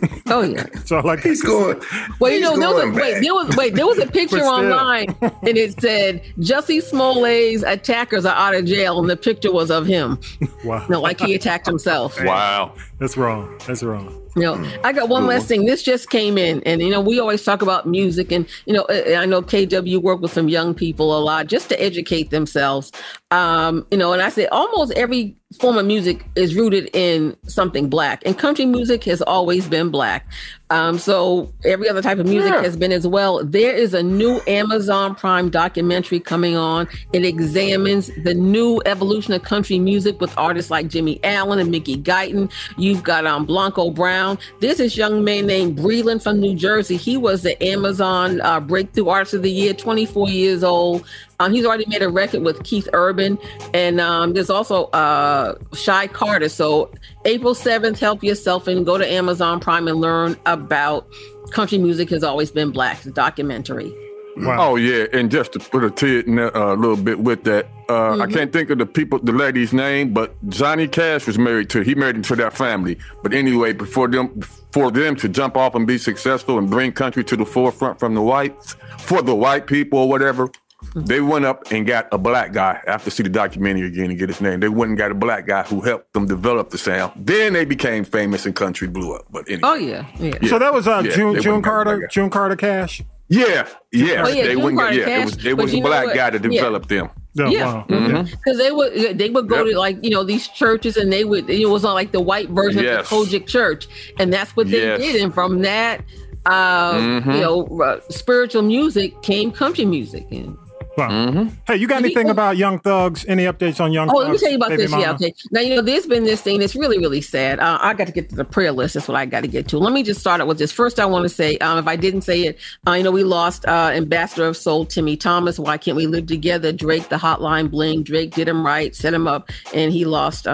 [LAUGHS] Oh yeah. So like He's going. Well, you know, there was a, wait, there was wait, there was a picture online, and it said Jussie Smollett's attackers are out of jail, and the picture was of him. Wow. You know, like he attacked himself. Wow. That's wrong. That's wrong. No, I got one last thing. This just came in, and you know, we always talk about music, and you know, I I know KW work with some young people a lot just to educate themselves. Um, you know, and I say almost every form of music is rooted in something black, and country music has always been black. Um, so every other type of music Yeah. has been as well. There is a new Amazon Prime documentary coming on. It examines the new evolution of country music with artists like Jimmy Allen and Mickey Guyton. You've got um, Blanco Brown. There's this young man named Breland from New Jersey. He was the Amazon uh, Breakthrough Artist of the Year, 24 years old. Um, he's already made a record with Keith Urban, and um, there's also uh, Shy Carter. So April 7th, help yourself and go to Amazon Prime and learn about country music has always been black. The documentary. Wow. Oh yeah, and just to put a tid in there, uh, a little bit with that, uh, I can't think of the people, the lady's name, but Johnny Cash was married to. He married into that family. But anyway, before them, for them to jump off and be successful and bring country to the forefront from the whites, for the white people or whatever, they went up and got a black guy. I have to see the documentary again and get his name. They went and got a black guy who helped them develop the sound. Then they became famous and country blew up. But anyway, Oh yeah, yeah. So that was uh, Yeah, June June Carter. June Carter Cash. yeah, yes, Oh, yeah, they June went. Carter Yeah, it was. It was a black what? guy that Yeah. developed them. Yeah. Yeah. Wow. Mm-hmm. Because they would they would go Yep. to like you know these churches and they would it was on like the white version Yes. of the COGIC church and that's what they Yes. did and from that uh Mhm. you know uh, spiritual music came country music and Wow. Mm-hmm. Hey, you got anything about Young Thugs? Any updates on Young thugs? Oh, Thugs? let me tell you about Baby this. Yeah, mama? okay. Now, you know, there's been this thing that's really, really sad. Uh, I got to get to the prayer list. That's what I got to get to. Let me just start out with this. First, I want to say, um, if I didn't say it, uh, you know, we lost uh, Ambassador of Soul, Timmy Thomas. Why can't we live together? Drake, the hotline bling. Drake did him right, set him up, and he lost.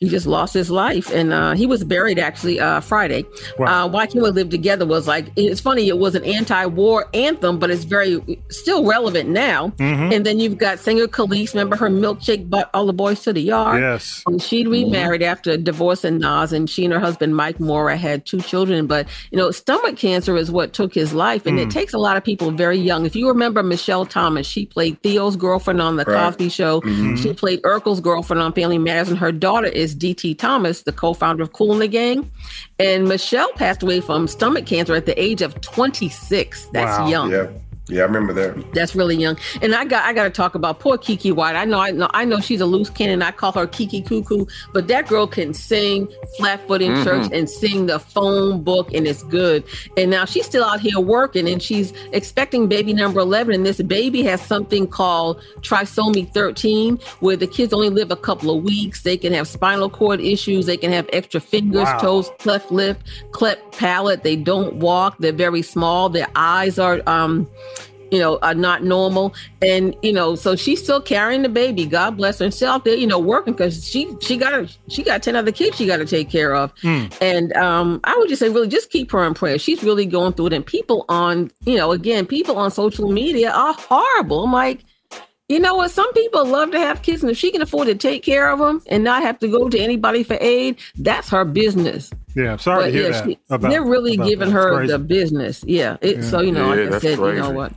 He just lost his life, and uh, he was buried actually uh, Friday. Uh, Why can't we live together? Was like it's funny. It was an anti-war anthem, but it's very still relevant now. Mhm. And then you've got singer Kelis. Remember her milkshake, but all the boys to the yard. Yes. And she remarried after divorcing Nas, and she and her husband Mike Mora had two children. But you know, stomach cancer is what took his life, and Hmm. it takes a lot of people very young. If you remember Michelle Thomas, she played Theo's girlfriend on the Right. Cosby Show. Mhm. She played Urkel's girlfriend on Family Matters, and her daughter is DT Thomas, the co-founder of Kool & the Gang. And Michelle passed away from stomach cancer at the age of 26. That's Wow. young. Yeah, I remember that. That's really young. And I got I got to talk about poor Keke Wyatt. I know I know I know she's a loose cannon. I call her Keke Cuckoo, but that girl can sing flat foot in Mhm. church and sing the phone book, and it's good. And now she's still out here working, and she's expecting baby number eleven. And this baby has something called trisomy thirteen, where the kids only live a couple of weeks. They can have spinal cord issues. They can have extra fingers, Wow. toes, cleft lip, cleft palate. They don't walk. They're very small. Their eyes are um you know, are not normal. And, you know, so she's still carrying the baby. God bless her. And still out there, you know, working because she she got a, she got 10 other kids she got to take care of. And um, I would just say, really, just keep her in prayer. She's really going through it. And people on, you know, again, people on social media are horrible. I'm like, you know what? Some people love to have kids, and if she can afford to take care of them and not have to go to anybody for aid, that's her business. Yeah, I'm sorry But to hear yeah, that. she- about- they're really about giving that. Her crazy. the business. Yeah. It, Yeah. So you know, Yeah, like I that's said, you know what?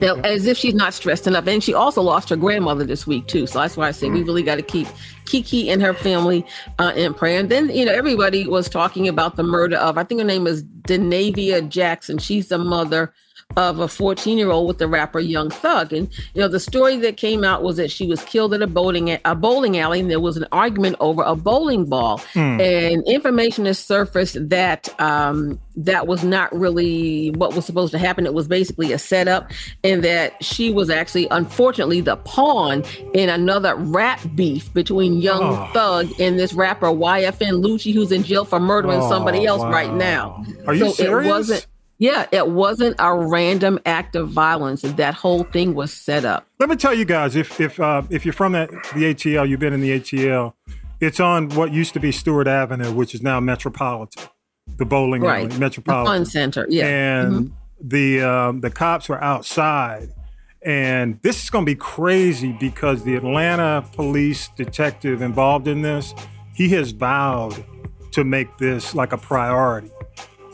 Now, as if she's not stressed enough, and she also lost her grandmother this week too. So that's why I say we really got to keep Keke and her family uh, in prayer. And then you know everybody was talking about the murder of I think her name is Denavia Jackson. She's the mother of a 14 year old with the rapper Young Thug. And you know the story that came out was that she was killed at a bowling a bowling alley, and there was an argument over a bowling ball. Hmm. And information has surfaced that um, that was not really what was supposed to happen. It was basically a setup, and that she was actually, unfortunately, the pawn in another rap beef between Young Oh. Thug and this rapper YFN Lucci, who's in jail for murdering Oh, somebody else wow. right now. Are you so serious? It wasn't. Yeah, it wasn't a random act of violence. That whole thing was set up. Let me tell you guys, if if uh, if you're from that the ATL, you've been in the ATL. It's on what used to be Stewart Avenue, which is now Metropolitan, the bowling Right. alley, The Metropolitan fun center, yeah. And Mhm. the um, the cops were outside, and this is going to be crazy because the Atlanta police detective involved in this, he has vowed to make this like a priority.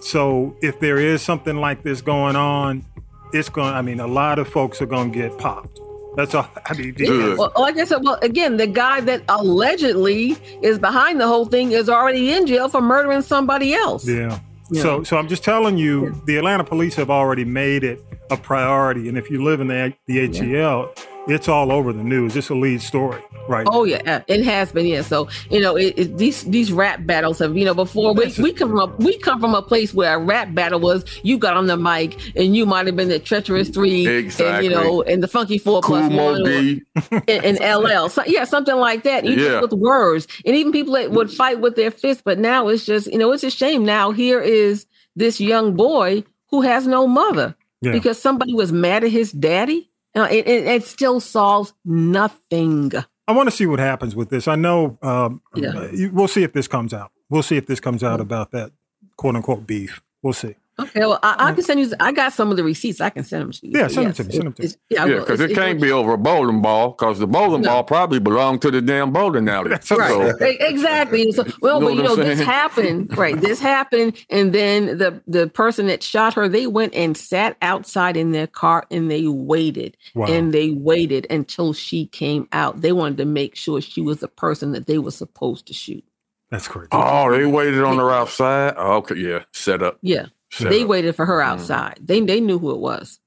So if there is something like this going on, it's going. I mean, a lot of folks are going to get popped. That's all. I mean, Yeah, well, like I said, well, again, the guy that allegedly is behind the whole thing is already in jail for murdering somebody else. Yeah. Yeah. So, so I'm just telling you, the Atlanta police have already made it a priority, and if you live in the the ATL, it's all over the news. It's a lead story, right? Oh yeah, it has been. Yeah, so you know, it, it, these these rap battles have you know before we, we come from a, we come from a place where a rap battle was you got on the mic and you might have been the treacherous three, and you know, and the funky four Cool one, D. and, and LL, so, yeah, something like that. You Yeah. with words, and even people that would fight with their fists. But now it's just you know, it's a shame. Now here is this young boy who has no mother Yeah. because somebody was mad at his daddy. Uh, it, it, it still solves nothing. I want to see what happens with this. I know. Um, Yeah. We'll see if this comes out. We'll see if this comes out about that quote unquote beef. We'll see. Okay, well, I, I can send you. I got some of the receipts. I can send them to you. Yeah, But send them to me, send them to me. it's- Yeah, I Yeah, because it can't be over a bowling ball because the bowling ball probably belonged to the damn bowling alley. [LAUGHS] So, Right, E- exactly. So, well, You know but you know, I'm this happened, right? This happened, and then the the person that shot her, they went and sat outside in their car and they waited, Wow. and they waited until she came out. They wanted to make sure she was the person that they were supposed to shoot. That's crazy. Oh, they waited on her outside. Oh, okay, yeah, set up. Yeah. Set they waited for her Mm. outside. They they knew who it was.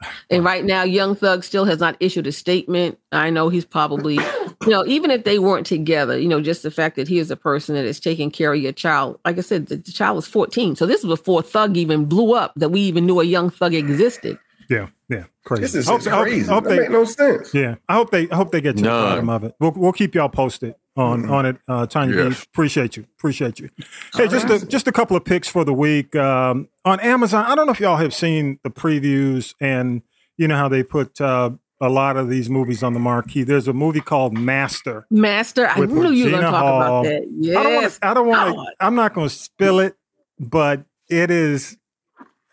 [LAUGHS] And right now, Young Thug still has not issued a statement. I know he's probably, you know, even if they weren't together, you know, just the fact that he is a person that is taking care of your child. Like I said, the, the child was 14. So this is before Thug even blew up, that we even knew a Young Thug existed. Yeah. Yeah, crazy. This is Hope- hope- crazy. hope that they- make no sense. Yeah, I hope they I hope they get to the bottom of it. We'll we'll keep y'all posted on on it. Uh, Tanya B, Yes. appreciate you, appreciate you. Hey, just a, just a couple of picks for the week um, on Amazon. I don't know if y'all have seen the previews and you know how they put uh, a lot of these movies on the marquee. There's a movie called Master. Master, I with knew you were going to talk Hall. about that. Yes. I don't want to. I don't want God. to. I'm not going to spill it, but it is.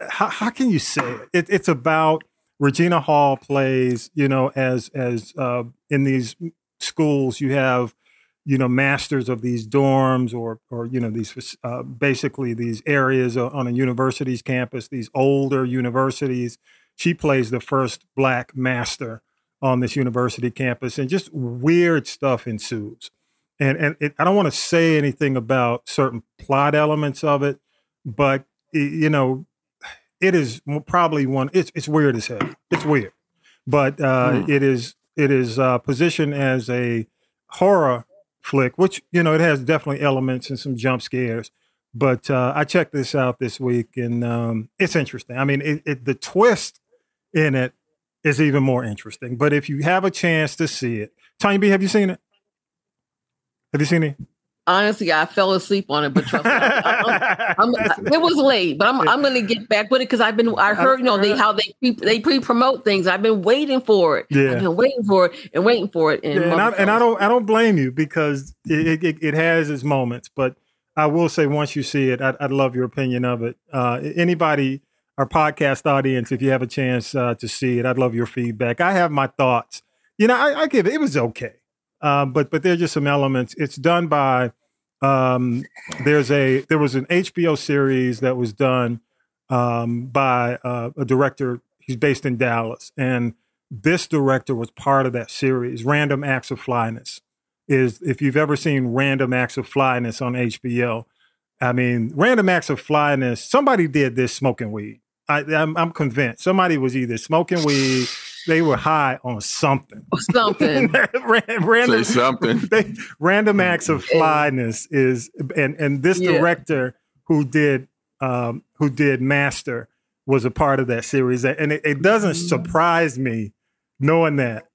How, how can you say it? it? It's about Regina Hall plays. You know, as as uh, in these schools, you have you know masters of these dorms or or you know these uh, basically these areas on a university's campus. These older universities. She plays the first black master on this university campus, and just weird stuff ensues and and it, I don't want to say anything about certain plot elements of it, but you know, it is probably one. It's it's weird as hell. It's weird, but uh, Hmm. it is it is uh, positioned as a horror flick, which you know it has definitely elements and some jump scares. But uh, I checked this out this week, and um, it's interesting. I mean, it, it, the twist in it is even more interesting. But if you have a chance to see it, Tanya B, have you seen it? Have you seen it? Honestly, I fell asleep on it, but trust me, I, I'm, I'm, it was late. But I'm I'm going to get back with it because I've been I heard you know they how they pre, they pre promote things. I've been waiting for it. Yeah. I've been waiting for it and waiting for it. And, Yeah, and, I, and I don't I don't blame you because it, it, it has its moments, but I will say once you see it, I'd, I'd love your opinion of it. Uh, anybody, our podcast audience, if you have a chance uh, to see it, I'd love your feedback. I have my thoughts. You know, I, I give it. It was okay, um, but but there's just some elements. It's done by. Um, there's a there was an HBO series that was done um, by uh, a director. He's based in Dallas, and this director was part of that series. Random Acts of Flyness is if you've ever seen Random Acts of Flyness on HBO. I mean, Random Acts of Flyness. Somebody did this smoking weed. I, I'm convinced somebody was either smoking weed, they were high on something. something. [LAUGHS] Ran- random Say something. [LAUGHS] they, random acts of flyness is and and this Yeah. director who did um who did master was a part of that series and it, it doesn't Mm-hmm. surprise me knowing that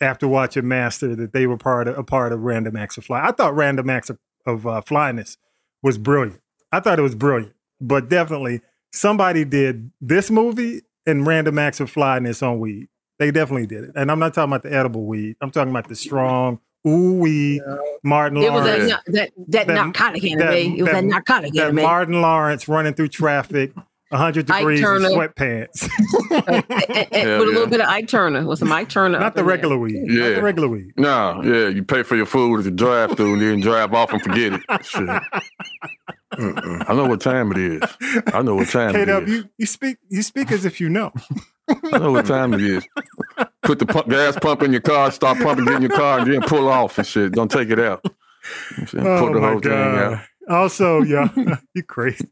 after watching master that they were part of a part of random acts of fly i thought random acts of, of uh, flyness was brilliant i thought it was brilliant but definitely somebody did this movie and random acts of flyness on weed they definitely did it. And I'm not talking about the edible weed. I'm talking about the strong ooh wee Martin It was that Lawrence. na- that that, That- narcotic anime. that- it was that, that- narcotic that anime. Martin Lawrence running through traffic, 100 Ike degrees in sweatpants. And- and- and Hell with a little yeah. bit of Ike Turner. With some Ike Turner. not the in there. regular weed. Not Yeah. the regular weed. No, yeah, you pay for your food at the drive through and then drive off and forget it. [LAUGHS] Shit. I know what time it is. I know what time it KW, is. you, you speak you speak as if you know. [LAUGHS] I know what time it is. Put the pump, gas pump in your car, start pumping, get in your car, and then pull off and shit. Don't take it out. I'm Oh Pull the my whole thing out. god! Also, yeah, [LAUGHS] you crazy.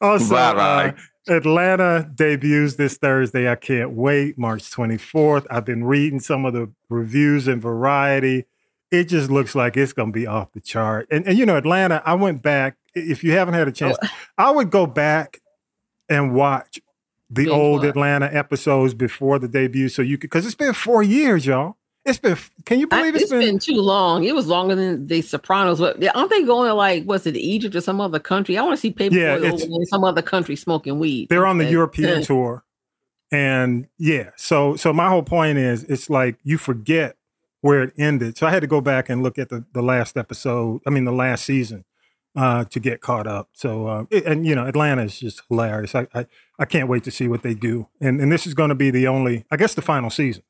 Also, Bye, uh. Atlanta debuts this Thursday. I can't wait. March 24th. I've been reading some of the reviews in Variety. It just looks like it's going to be off the chart. And, and you know, Atlanta, I went back. If you haven't had a chance, I would go back and watch the Binge old watch. Atlanta episodes before the debut so you could, because it's been four years, y'all. It's been, can you I- believe it's been, too long. It was longer than the Sopranos. But aren't they going to like was it Egypt or some other country? I want to see Paper Boi Yeah, in some other country smoking weed. they're on the. European tour. And yeah, so so my whole point is it's like you forget where it ended. So I had to go back and look at the, the last episode, I mean the last season, uh, to get caught up. So uh, it- and you know, Atlanta is just hilarious. I, I I can't wait to see what they do. And and this is going to be the only, I guess, the final season.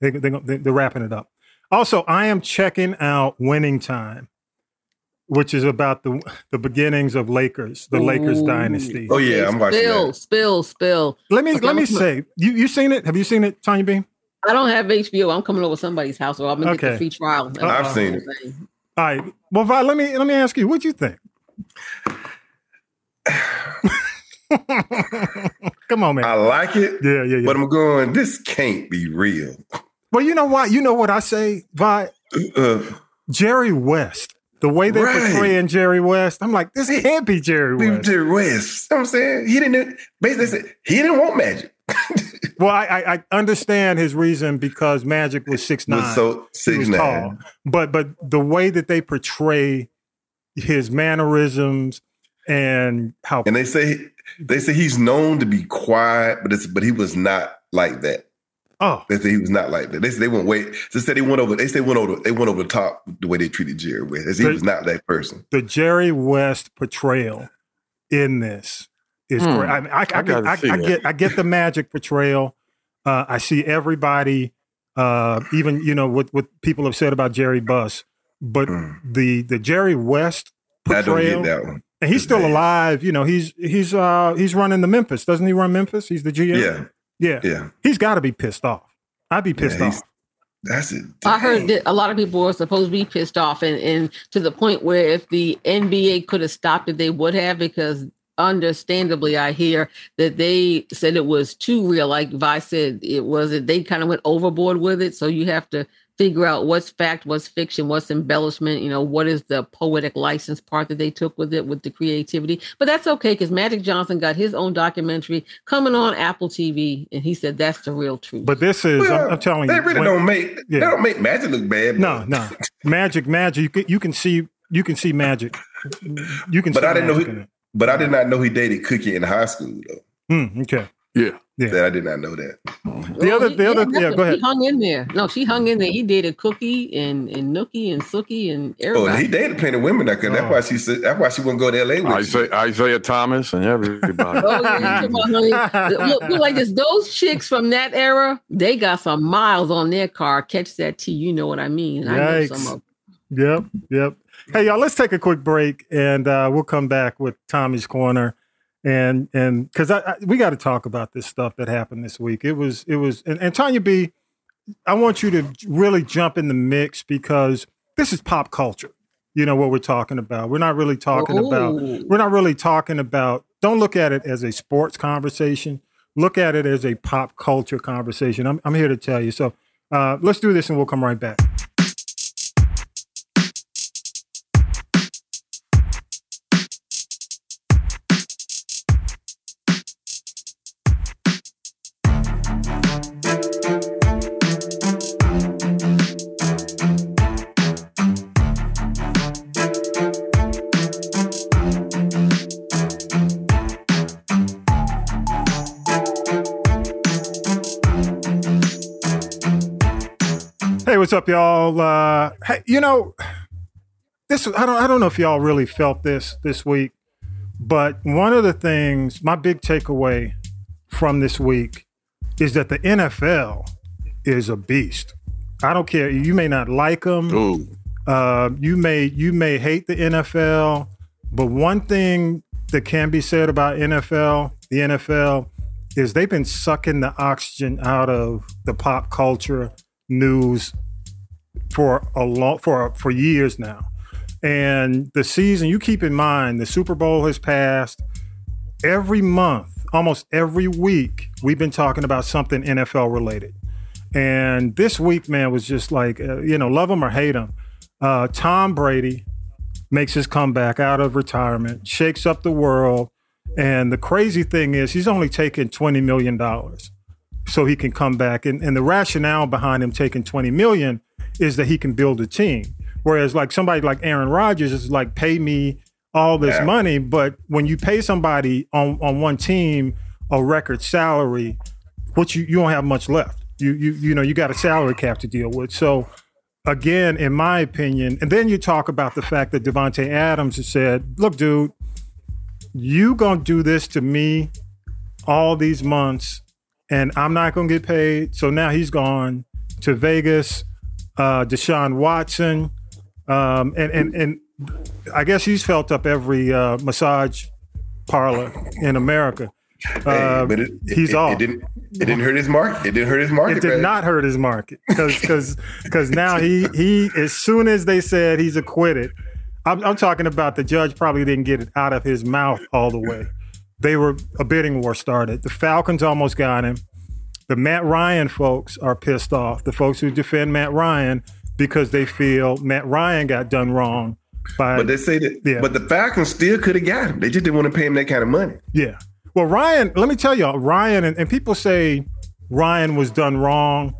They, they, they, they're wrapping it up. Also, I am checking out Winning Time, which is about the the beginnings of Lakers, the Lakers dynasty. Oh yeah, I'm watching Spill, that. spill, spill. Let me Okay, let me I'm say, you you seen it? Have you seen it, Tanya Beam? I don't have HBO. I'm coming over to somebody's house, so I'm gonna get Okay. the free trial. I've seen it. All right. Well, Vi, let me let me ask you, what'd you think? [LAUGHS] Come on, man. I like it, yeah, yeah, yeah. but I'm going. This can't be real. well, you know what? You know what I say, Vi? Uh, Jerry West. The way they Right. portraying Jerry West, I'm like, this can't be Jerry West. Jerry West. You know what I'm saying he didn't. Basically, said he didn't want magic. [LAUGHS] Well, I, I, I understand his reason because Magic was six nine, Was so he was 6'9". tall. But but the way that they portray his mannerisms and how And they say they say he's known to be quiet, but it's but he was not like that. oh They say he was not like that. They say they went wait. They said they went over. They say went over. They went over the top the way they treated Jerry West. They say he was not that person. the Jerry West portrayal in this is Hmm. great. I, mean, I, I, I get, I, I get I get the Magic portrayal. Uh, I see everybody, uh, even you know what what people have said about Jerry Buss, but Mm. the the Jerry West I don't portrayal, get that one. and he's still alive. You know, he's he's uh he's running the Memphis, doesn't he? Run Memphis? He's the GM. Yeah, yeah. yeah. He's got to be pissed off. I'd be pissed Yeah, off. That's it. I heard that a lot of people were supposed to be pissed off, and, and to the point where if the NBA could have stopped it, they would have, because understandably, I hear that they said it was too real. Like Vi said, it was it. They kind of went overboard with it. So you have to figure out what's fact, what's fiction, what's embellishment. You know, what is the poetic license part that they took with it, with the creativity. But that's okay because Magic Johnson got his own documentary coming on Apple TV, and he said that's the real truth. But this is I'm, I'm telling They you, they really when- don't make. Yeah. They don't make Magic look bad. No, no. Magic, magic. You can you can see you can see magic. You can But see I didn't know magic he- in it. But I did not know he dated Cookie in high school though. Hmm, okay. Yeah. Yeah. That I did not know that. The other he- the other that's yeah, go ahead. He hung in there. No, she hung in there. He dated Cookie and and Nookie and Sookie and Oh, everybody. he dated plenty of women. That could. Oh. That's why she said. That's why she wouldn't go to L.A. with you. Isiah, Isiah Thomas and everybody. [LAUGHS] Oh, yeah, you talking honey, look, look like this. Those chicks from that era, they got some miles on their car. Catch that T, you know what I mean. I know some of Yep, yep. Hey y'all, let's take a quick break and uh, we'll come back with Tommy's corner. And and because I, I, we got to talk about this stuff that happened this week. It was it was and, and Tanya B, I want you to really jump in the mix because this is pop culture. You know what we're talking about. We're not really talking about we're not really talking about don't look at it as a sports conversation look at it as a pop culture conversation i'm, I'm here to tell you so uh, let's do this and we'll come right back up, y'all? Uh, hey, you know, this I don't I don't know if y'all really felt this this week, but one of the things, my big takeaway from this week is that the NFL is a beast. I don't care. You may not like them. Uh, you may you may hate the NFL, but one thing that can be said about NFL, the NFL, is they've been sucking the oxygen out of the pop culture news for a long for for years now. And the season, you keep in mind, the Super Bowl has passed. Every month, almost every week, we've been talking about something NFL related. And this week, man, was just like, uh, you know, love him or hate him. Uh, Tom Brady makes his comeback out of retirement, shakes up the world. And the crazy thing is, he's only taking $20 million so he can come back. And, and the rationale behind him taking 20 million is that he can build a team. Whereas like somebody like Aaron Rodgers is like, pay me all this Yeah. money. But when you pay somebody on, on one team a record salary, what you, you don't have much left. You you you know, you got a salary cap to deal with. So again, in my opinion, and then you talk about the fact that Davante Adams has said, look, dude, you gonna do this to me all these months and I'm not gonna get paid. So now he's gone to Vegas, uh, Deshaun Watson, um, and and and I guess he's felt up every uh, massage parlor in America. Hey, Uh, but it, it, he's it, off. It didn't. It didn't hurt his market. It didn't hurt his market. It did not hurt his market because because now he he as soon as they said he's acquitted, I'm, I'm talking about the judge probably didn't get it out of his mouth all the way. They were a bidding war started. The Falcons almost got him. The Matt Ryan folks are pissed off. The folks who defend Matt Ryan because they feel Matt Ryan got done wrong by But they say that. Yeah. But the Falcons still could have got him. They just didn't want to pay him that kind of money. Yeah. Well, Ryan, let me tell y'all, Ryan, and, and people say, Ryan was done wrong,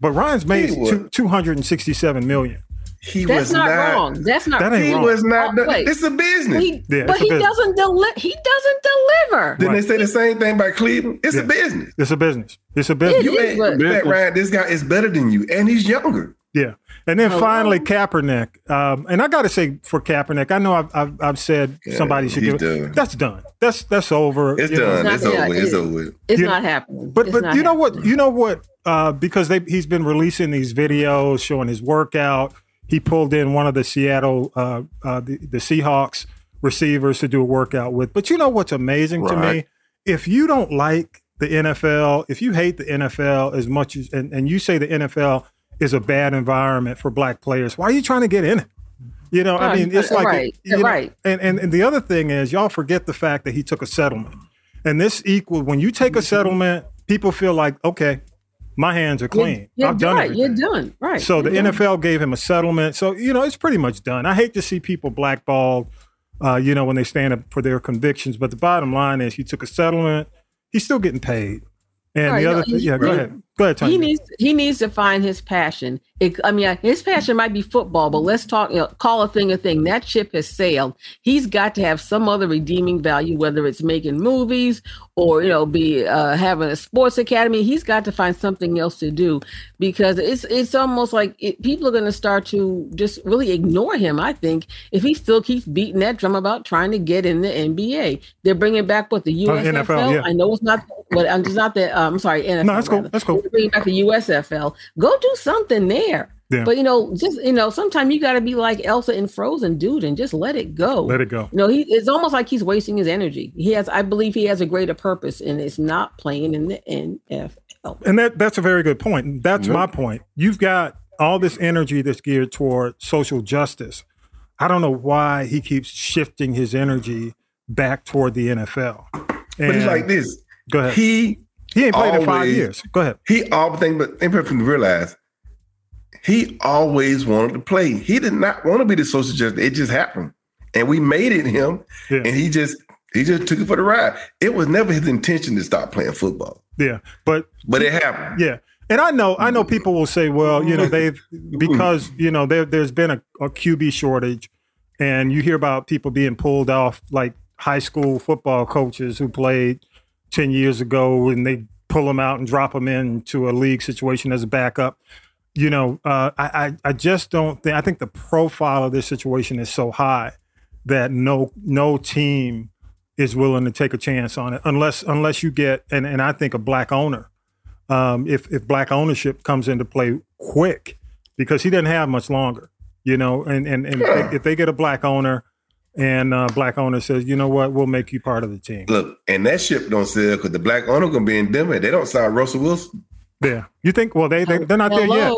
but Ryan's made two, 267 million. He That's was not, not, wrong. That's not. That ain't He wrong. was not. Oh, wait. It's a business. He, Yeah, but a he business. doesn't deliver. He doesn't deliver. Didn't they say the same thing about Cleveland? It's Yeah. a business. It's a business. It's a business. It You is, ain't but- bet, Ryan. This guy is better than you, and he's younger. Yeah. And then Oh, finally, wow. Kaepernick. Um, and I got to say for Kaepernick, I know I've, I've, I've said Yeah, somebody should give it. done. That's done. That's that's over. It's you know. done. It's It's not- over. yeah, with. It's over. It's not happening. But but not you know what? You know what? Uh, because they he's been releasing these videos showing his workout. He pulled in one of the Seattle uh, uh, the, the Seahawks receivers to do a workout with. But you know what's amazing to me? If you don't like the NFL, if you hate the NFL as much as and, and you say the NFL is a bad environment for black players, why are you trying to get in it? You know, I mean, it's like right, you know, right. and, and and the other thing is, y'all forget the fact that he took a settlement, and this equal when you take a settlement, people feel like, okay, my hands are clean. You're, I've done right. You're done. Right. So the You're done. NFL gave him a settlement. So you know, it's pretty much done. I hate to see people blackballed, uh, you know, when they stand up for their convictions. But the bottom line is, he took a settlement. He's still getting paid. And Right, the no, other, he's- yeah, go ahead, go ahead, he needs he needs to find his passion. It, I mean, his passion might be football, but let's talk. You know, call a thing a thing. That ship has sailed. He's got to have some other redeeming value, whether it's making movies or you know, be uh, having a sports academy. He's got to find something else to do because it's it's almost like it, people are going to start to just really ignore him. I think if he still keeps beating that drum about trying to get in the NBA, they're bringing back what the Oh, USFL. NFL, yeah. I know it's not. but I'm just not that. Uh, I'm sorry. NFL. No, that's cool. That's cool. Bring back the USFL. Go do something there. Yeah. But you know, just you know, sometimes you got to be like Elsa in Frozen, dude, and just let it go. Let it go. You know, he it's almost like he's wasting his energy. He has, I believe, he has a greater purpose, and it's not playing in the NFL. And that that's a very good point. And That's my point. You've got all this energy that's geared toward social justice. I don't know why he keeps shifting his energy back toward the NFL. But he's And- like this. Go ahead. He He ain't played in five years. Go ahead. He all think, but they people realize he always wanted to play. He did not want to be the social justice. It just happened, and we made it him, Yeah. and he just he just took it for the ride. It was never his intention to stop playing football, Yeah. But but it happened. Yeah. And I know, I know mm-hmm. people will say, well, you know, they've mm-hmm. because you know there there's been a, a QB shortage, and you hear about people being pulled off like high school football coaches who played ten years ago, and they pull them out and drop them into a league situation as a backup. You know, uh, I, I I just don't think I think the profile of this situation is so high that no no team is willing to take a chance on it unless unless you get and, and I think a black owner um, if if black ownership comes into play quick because he doesn't have much longer, you know, and and, and if, they, if they get a black owner and uh, black owner says, you know what, we'll make you part of the team. Look, and that ship don't sell because the black owner gonna be in Denver. They don't sign Russell Wilson. Yeah, you think? Well, they, they they're not there yet.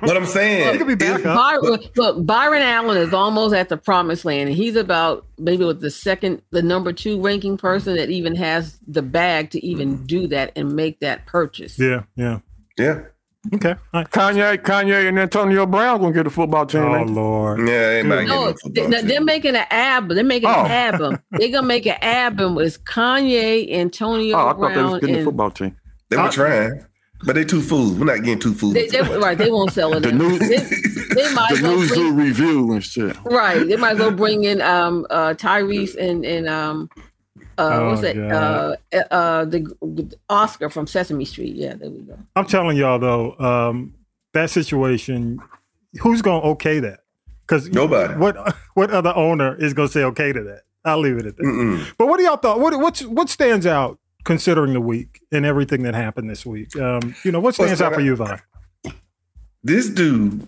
What [LAUGHS] I'm saying, He could be back up. Byron, look, Byron Allen is almost at the promised land, and he's about maybe with the second, the number two ranking person that even has the bag to even do that and make that purchase. Yeah, yeah. yeah, Okay. All right. Kanye, Kanye, and Antonio Brown gonna get a football team. Oh they? Lord. yeah, everybody No, getting they, a no, football they're making an album. They're making Oh. an album. [LAUGHS] They're gonna make an album with Kanye, Antonio Oh, I thought they was Brown, getting a and football team. They were trying, but they two fools. We're not getting two fools. they, they, right. They won't sell it. The now. new- they, they [LAUGHS] might The as well News bring- review and shit. Right. They might as well bring in um uh Tyrese and and um uh Oh, what's that uh uh the, the Oscar from Sesame Street. Yeah, there we go. I'm telling y'all though, um, that situation, who's gonna okay that? Because Nobody. What what other owner is gonna say okay to that? I'll leave it at that. Mm-mm. But what do y'all thought? What what's what stands out considering the week and everything that happened this week? Um, you know, what stands out for you, Vi? This dude,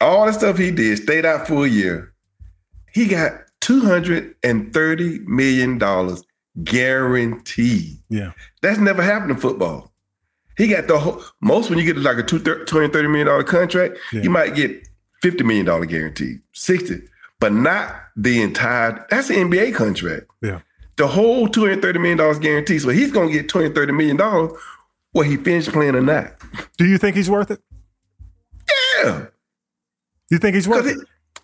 all the stuff he did, stayed out for a year. He got two hundred and thirty million dollars guaranteed. Yeah. That's never happened in football. He got the whole most when you get like a two hundred thirty million dollar contract, Yeah. you might get fifty million dollar guaranteed, sixty, but not the entire. That's an NBA contract. Yeah. The whole two hundred thirty million dollars guaranteed. So he's gonna get two hundred thirty million dollars, whether he finished playing or not. Do you think he's worth it? Yeah. You think he's worth it?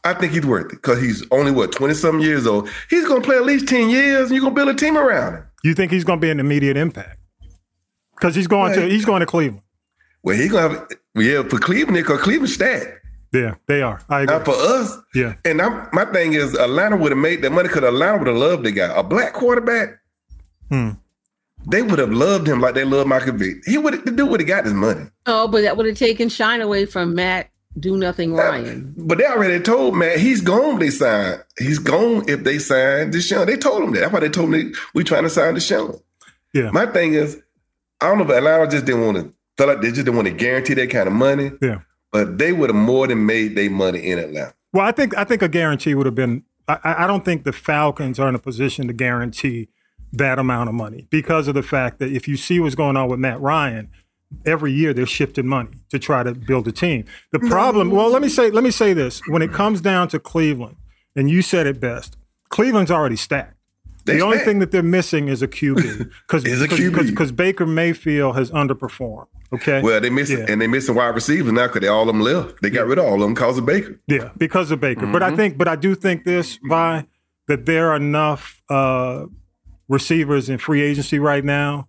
I think he's worth it because he's only what twenty something years old. He's gonna play at least ten years, and you're gonna build a team around him. You think he's gonna be an immediate impact? because he's going to he's going to Cleveland. Well, he gonna have, yeah for Cleveland because Cleveland stacked. Yeah, they are. I agree. Now for us, Yeah. and I'm, my thing is Atlanta would have made that money because Atlanta would have loved the guy. A black quarterback, Hmm. they would have loved him like they love Michael Vick. He would the dude would have got his money. Oh, but that would have taken shine away from Matt. Do nothing, Ryan. But they already told Matt he's gone. if They sign. He's gone if they sign Deshaun. They told him that. That's why they told me we trying to sign Deshaun. Yeah. My thing is, I don't know if Atlanta just didn't want to. Felt like they just didn't want to guarantee that kind of money. Yeah. But they would have more than made their money in Atlanta. Well, I think I think a guarantee would have been. I, I I don't think the Falcons are in a position to guarantee that amount of money because of the fact that if you see what's going on with Matt Ryan, every year they're shifting money to try to build a team. The problem, well, let me say let me say this: when it comes down to Cleveland, and you said it best, Cleveland's already stacked. They the only thing that they're missing is a QB because [LAUGHS] Is a QB. because Baker Mayfield has underperformed. Okay, Well, they missing Yeah. and they missing wide receivers now because they all of them left. They got rid of all of them because of Baker. Yeah, because of Baker. But I think, but I do think this, by that there are enough uh, receivers in free agency right now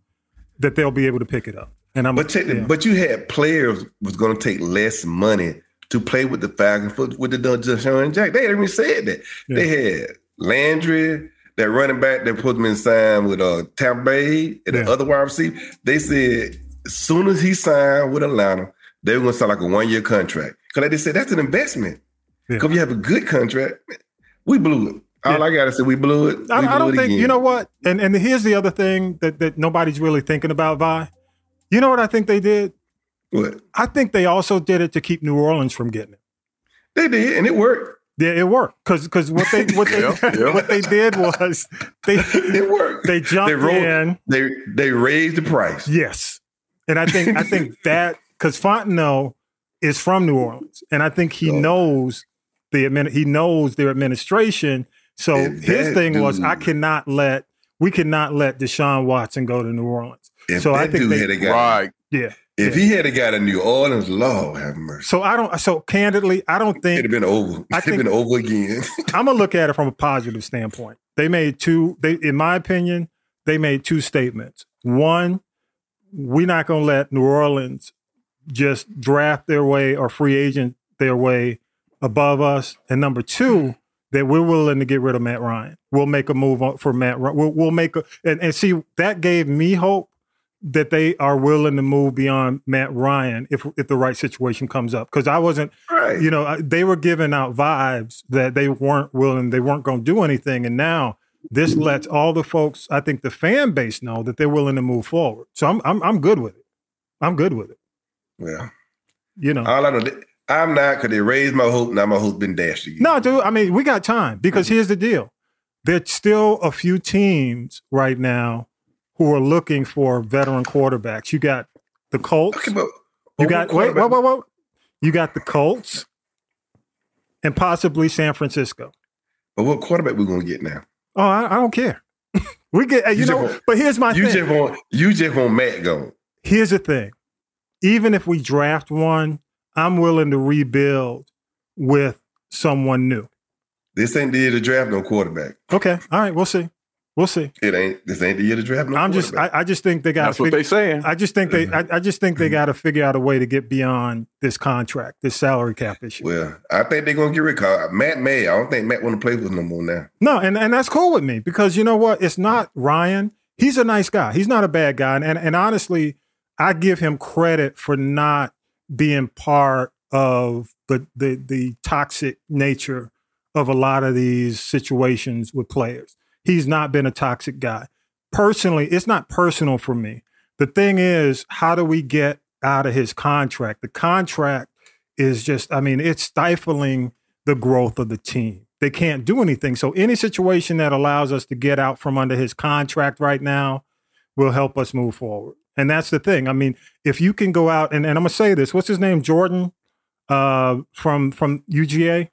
that they'll be able to pick it up. And I'm, But the- yeah. but you had players was going to take less money to play with the Falcons for, with the Deshaun Jack. They even said that. They had Landry, that running back that put them in sign with uh, Tampa Bay and Yeah. the other wide receiver. They said as soon as he signed with Atlanta, they were going to sign like a one year contract. Because they said that's an investment. Yeah. Because if you have a good contract, we blew it. All I gotta say, we blew it. We I, I don't it think again. you know what. And and here's the other thing that that nobody's really thinking about, Vi. You know what I think they did? what I think they also did it to keep New Orleans from getting it. they did, and it worked. Yeah, it worked because because what they what they [LAUGHS] Yeah, yeah. what they did was they [LAUGHS] It worked. they jumped They rolled- in. They they raised the price. Yes, and I think I think that because Fontenot is from New Orleans, and I think he Oh. knows the admin, he knows their administration. So If his thing was, I cannot let we cannot let Deshaun Watson go to New Orleans. If so that I think dude they, had a got, Right. yeah. if he had a got a New Orleans, Lord have mercy, So I don't. So candidly, I don't think it'd have been over. I It'd have been over again. [LAUGHS] I'm gonna look at it from a positive standpoint. They made two. They, in my opinion, they made two statements. One, we're not gonna let New Orleans just draft their way or free agent their way above us. And number two, that we're willing to get rid of Matt Ryan. We'll make a move on for Matt. Ryan. We'll, we'll make a and, and see that gave me hope that they are willing to move beyond Matt Ryan if if the right situation comes up. Because I wasn't right. you know, I- they were giving out vibes that they weren't willing, they weren't going to do anything. And now this lets all the folks, I think the fan base know that they're willing to move forward. So I'm, I'm, I'm good with it. I'm good with it. well, You know, all I know, I'm not because they raised my hope. Now my hope's been dashed again. no, dude, I mean, we got time because mm-hmm. here's the deal. There's still a few teams right now who are looking for veteran quarterbacks. You got the Colts. Okay, but, You oh, got, what wait, whoa, whoa, whoa. You got the Colts and possibly San Francisco. But what quarterback we gonna get now? Oh, I, I don't care. [LAUGHS] we get, you, You know, want- but here's my You thing. just want you just want Matt gone. here's the thing. Even if we draft one, I'm willing to rebuild with someone new. This ain't the year to draft no quarterback. Okay. All right. We'll see. We'll see. It ain't. This ain't the year to draft no. I'm just. I, I just think they got That's what they saying. I just think they, I, Mm-hmm. I just think they got to figure out a way to get beyond this contract, this salary cap issue. well, I think they're gonna get rid of Matt May. I don't think Matt want to play with no more now. No, and, and that's cool with me because you know what? It's not Ryan. He's a nice guy. He's not a bad guy. And, and honestly, I give him credit for not being part of the, the the toxic nature of a lot of these situations with players. He's not been a toxic guy. Personally, it's not personal for me. The thing is, how do we get out of his contract? The contract is just, I mean, it's stifling the growth of the team. They can't do anything. So any situation that allows us to get out from under his contract right now will help us move forward. And that's the thing. I mean, if you can go out and, and I'm gonna say this, what's his name? Jordan uh from from UGA.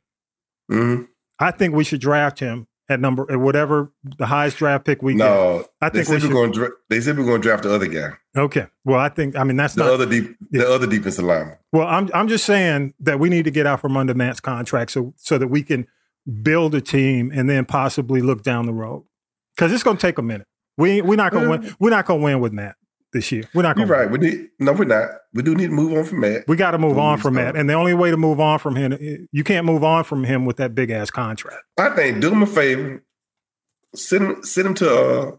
hmm I think we should draft him at number at whatever the highest draft pick we No, I they think we said should- we're going. They said we're going to draft the other guy. Okay. Well, I think I mean that's the not other deep, the other defensive lineman. Well, I'm I'm just saying that we need to get out from under Matt's contract so so that we can build a team and then possibly look down the road because it's going to take a minute. We we're not going to uh, win. We're not going to win with Matt. This year. We're not You're going. right. We need no, we're not. We do need to move on from that. We got to move on from that, and the only way to move on from him, you can't move on from him with that big ass contract. I think do him a favor, send him send him to uh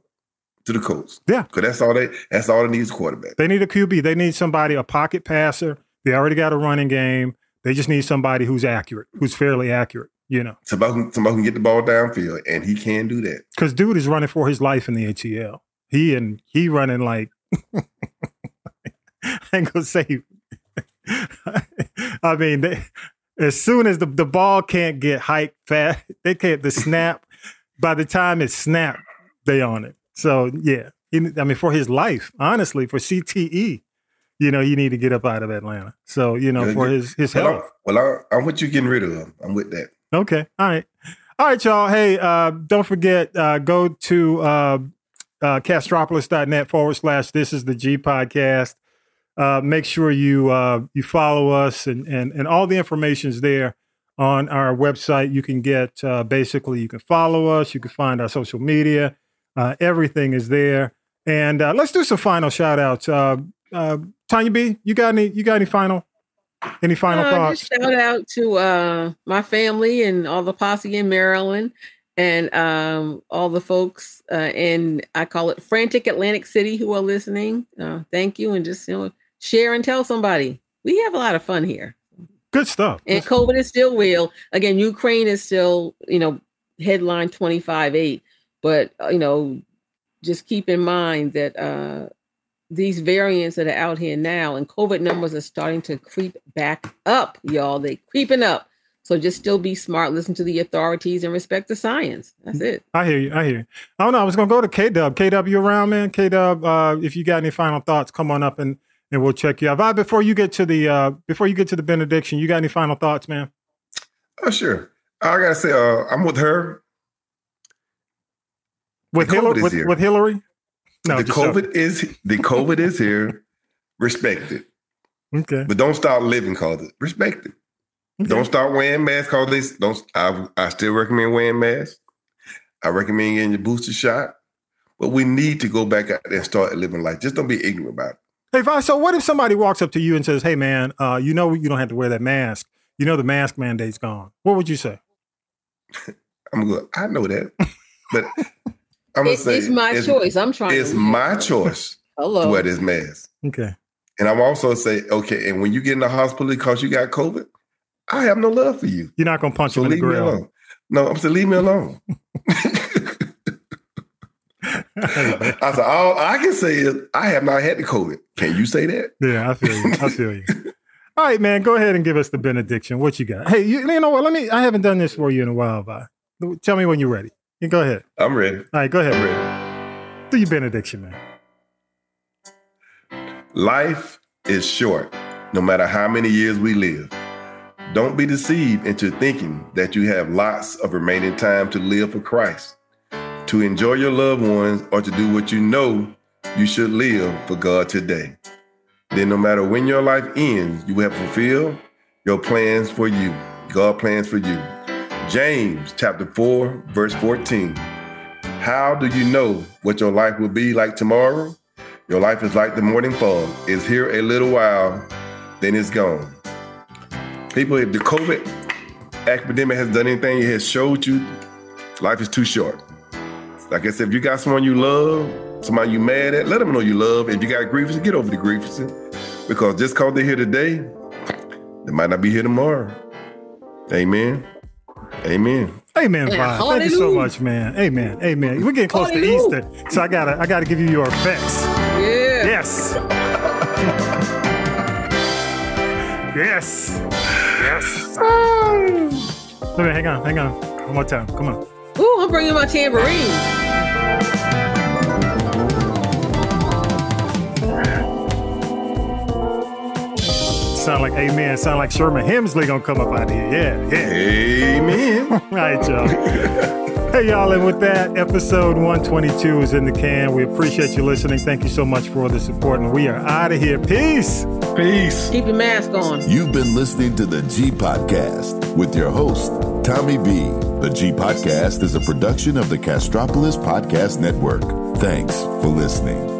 to the Colts. Yeah. because that's all they that's all they need is quarterback. They need a QB. They need somebody, a pocket passer. They already got a running game. They just need somebody who's accurate, who's fairly accurate. You know, Somebody somebody can get the ball downfield, and he can do that. because dude is running for his life in the ATL. He and he running like [LAUGHS] I ain't gonna say. [LAUGHS] I mean, they, as soon as the, the ball can't get hiked fast, they can't the snap. By the time it's snapped, they on it. So yeah, I mean, for his life, honestly, for CTE, you know, you need to get up out of Atlanta. So you know, for his his Well, health. I'm, well I, I'm with you getting rid of him. I'm with that. Okay. All right. All right, y'all. Hey, uh, don't forget, uh, go to uh, uh, castropolis.net forward slash this is the G podcast. Uh, make sure you uh, you follow us and, and, and all the information is there on our website. You can get uh, basically, you can follow us, you can find our social media, uh, everything is there. And uh, let's do some final shout outs. Uh, uh, Tanya B, you got any, you got any final, any final thoughts? shout out to uh, my family and all the posse in Maryland and um, all the folks uh, in, I call it frantic Atlantic City who are listening. Uh, thank you. And just, you know, share and tell somebody. We have a lot of fun here. Good stuff. And COVID is still real. Again, Ukraine is still, you know, headline 25 8. But, uh, you know, just keep in mind that uh, these variants that are out here now and COVID numbers are starting to creep back up, y'all. They creeping up. So just still be smart, listen to the authorities, and respect the science. That's it. I hear you. I hear you. I don't know. I was gonna go to K Dub. K Dub, you around, man? K Dub, uh, if you got any final thoughts, come on up and and we'll check you out. Vi, before you get to the uh, before you get to the benediction, you got any final thoughts, man? Oh, sure. I gotta say, uh, I'm with her. With Hillary? With, with Hillary? No, the just joking. COVID is the COVID is here. Respect it, Okay. but don't start living cause it. Respect it. Don't start wearing masks cause this. Don't. I, I still recommend wearing masks. I recommend getting your booster shot. But we need to go back out and start living life. Just don't be ignorant about it. Hey, Vi, so what if somebody walks up to you and says, "Hey, man, uh, you know you don't have to wear that mask. You know the mask mandate's gone." What would you say? [LAUGHS] I'm good. I know that, but [LAUGHS] I'm gonna say it's my choice. I'm trying It's to- my choice [LAUGHS] to Hello. wear this mask. Okay. And I'm also say, okay, and when you get in the hospital because you got COVID, I have no love for you. You're not gonna punch So him in the grill. alone. No, I'm saying leave me alone. [LAUGHS] I said, all I can say is I have not had the COVID. Can you say that? Yeah, I feel you. I feel you. All right, man. Go ahead and give us the benediction. What you got? Hey, you, you know what? Let me. I haven't done this for you in a while, but Tell me when you're ready. You go ahead. I'm ready. All right, go ahead. Do your benediction, man. Life is short, no matter how many years we live. Don't be deceived into thinking that you have lots of remaining time to live for Christ, to enjoy your loved ones, or to do what you know you should live for God today. Then, no matter when your life ends, you have fulfilled your plans for you. God plans for you. James chapter 4, verse 14. How do you know what your life will be like tomorrow? Your life is like the morning fog. It's here a little while, then it's gone. People, if the COVID epidemic has done anything, it has showed you life is too short. Like I said, if you got someone you love, somebody you mad at, let them know you love. If you got grievances, get over the grievances. Because just because they're here today, they might not be here tomorrow. Amen. Amen. Amen, Yeah, Vi. Thank you so much, man. Amen. Amen. We're getting close Hallelujah. to Easter, so I gotta, I gotta give you your effects. Yeah. Yes. [LAUGHS] yes. Yes. Let me hang on, hang on. One more time. Come on. Ooh, I'm bringing my tambourine. Sound like amen. Sound like Sherman Hemsley gonna come up out here. Yeah, yeah. Amen. [LAUGHS] All right, y'all. [LAUGHS] hey, y'all. And with that, episode 122 is in the can. We appreciate you listening. Thank you so much for the support. And we are out of here. Peace. Peace. Keep your mask on. You've been listening to the G Podcast with your host, Tommy B. The G Podcast is a production of the Castropolis Podcast Network. Thanks for listening.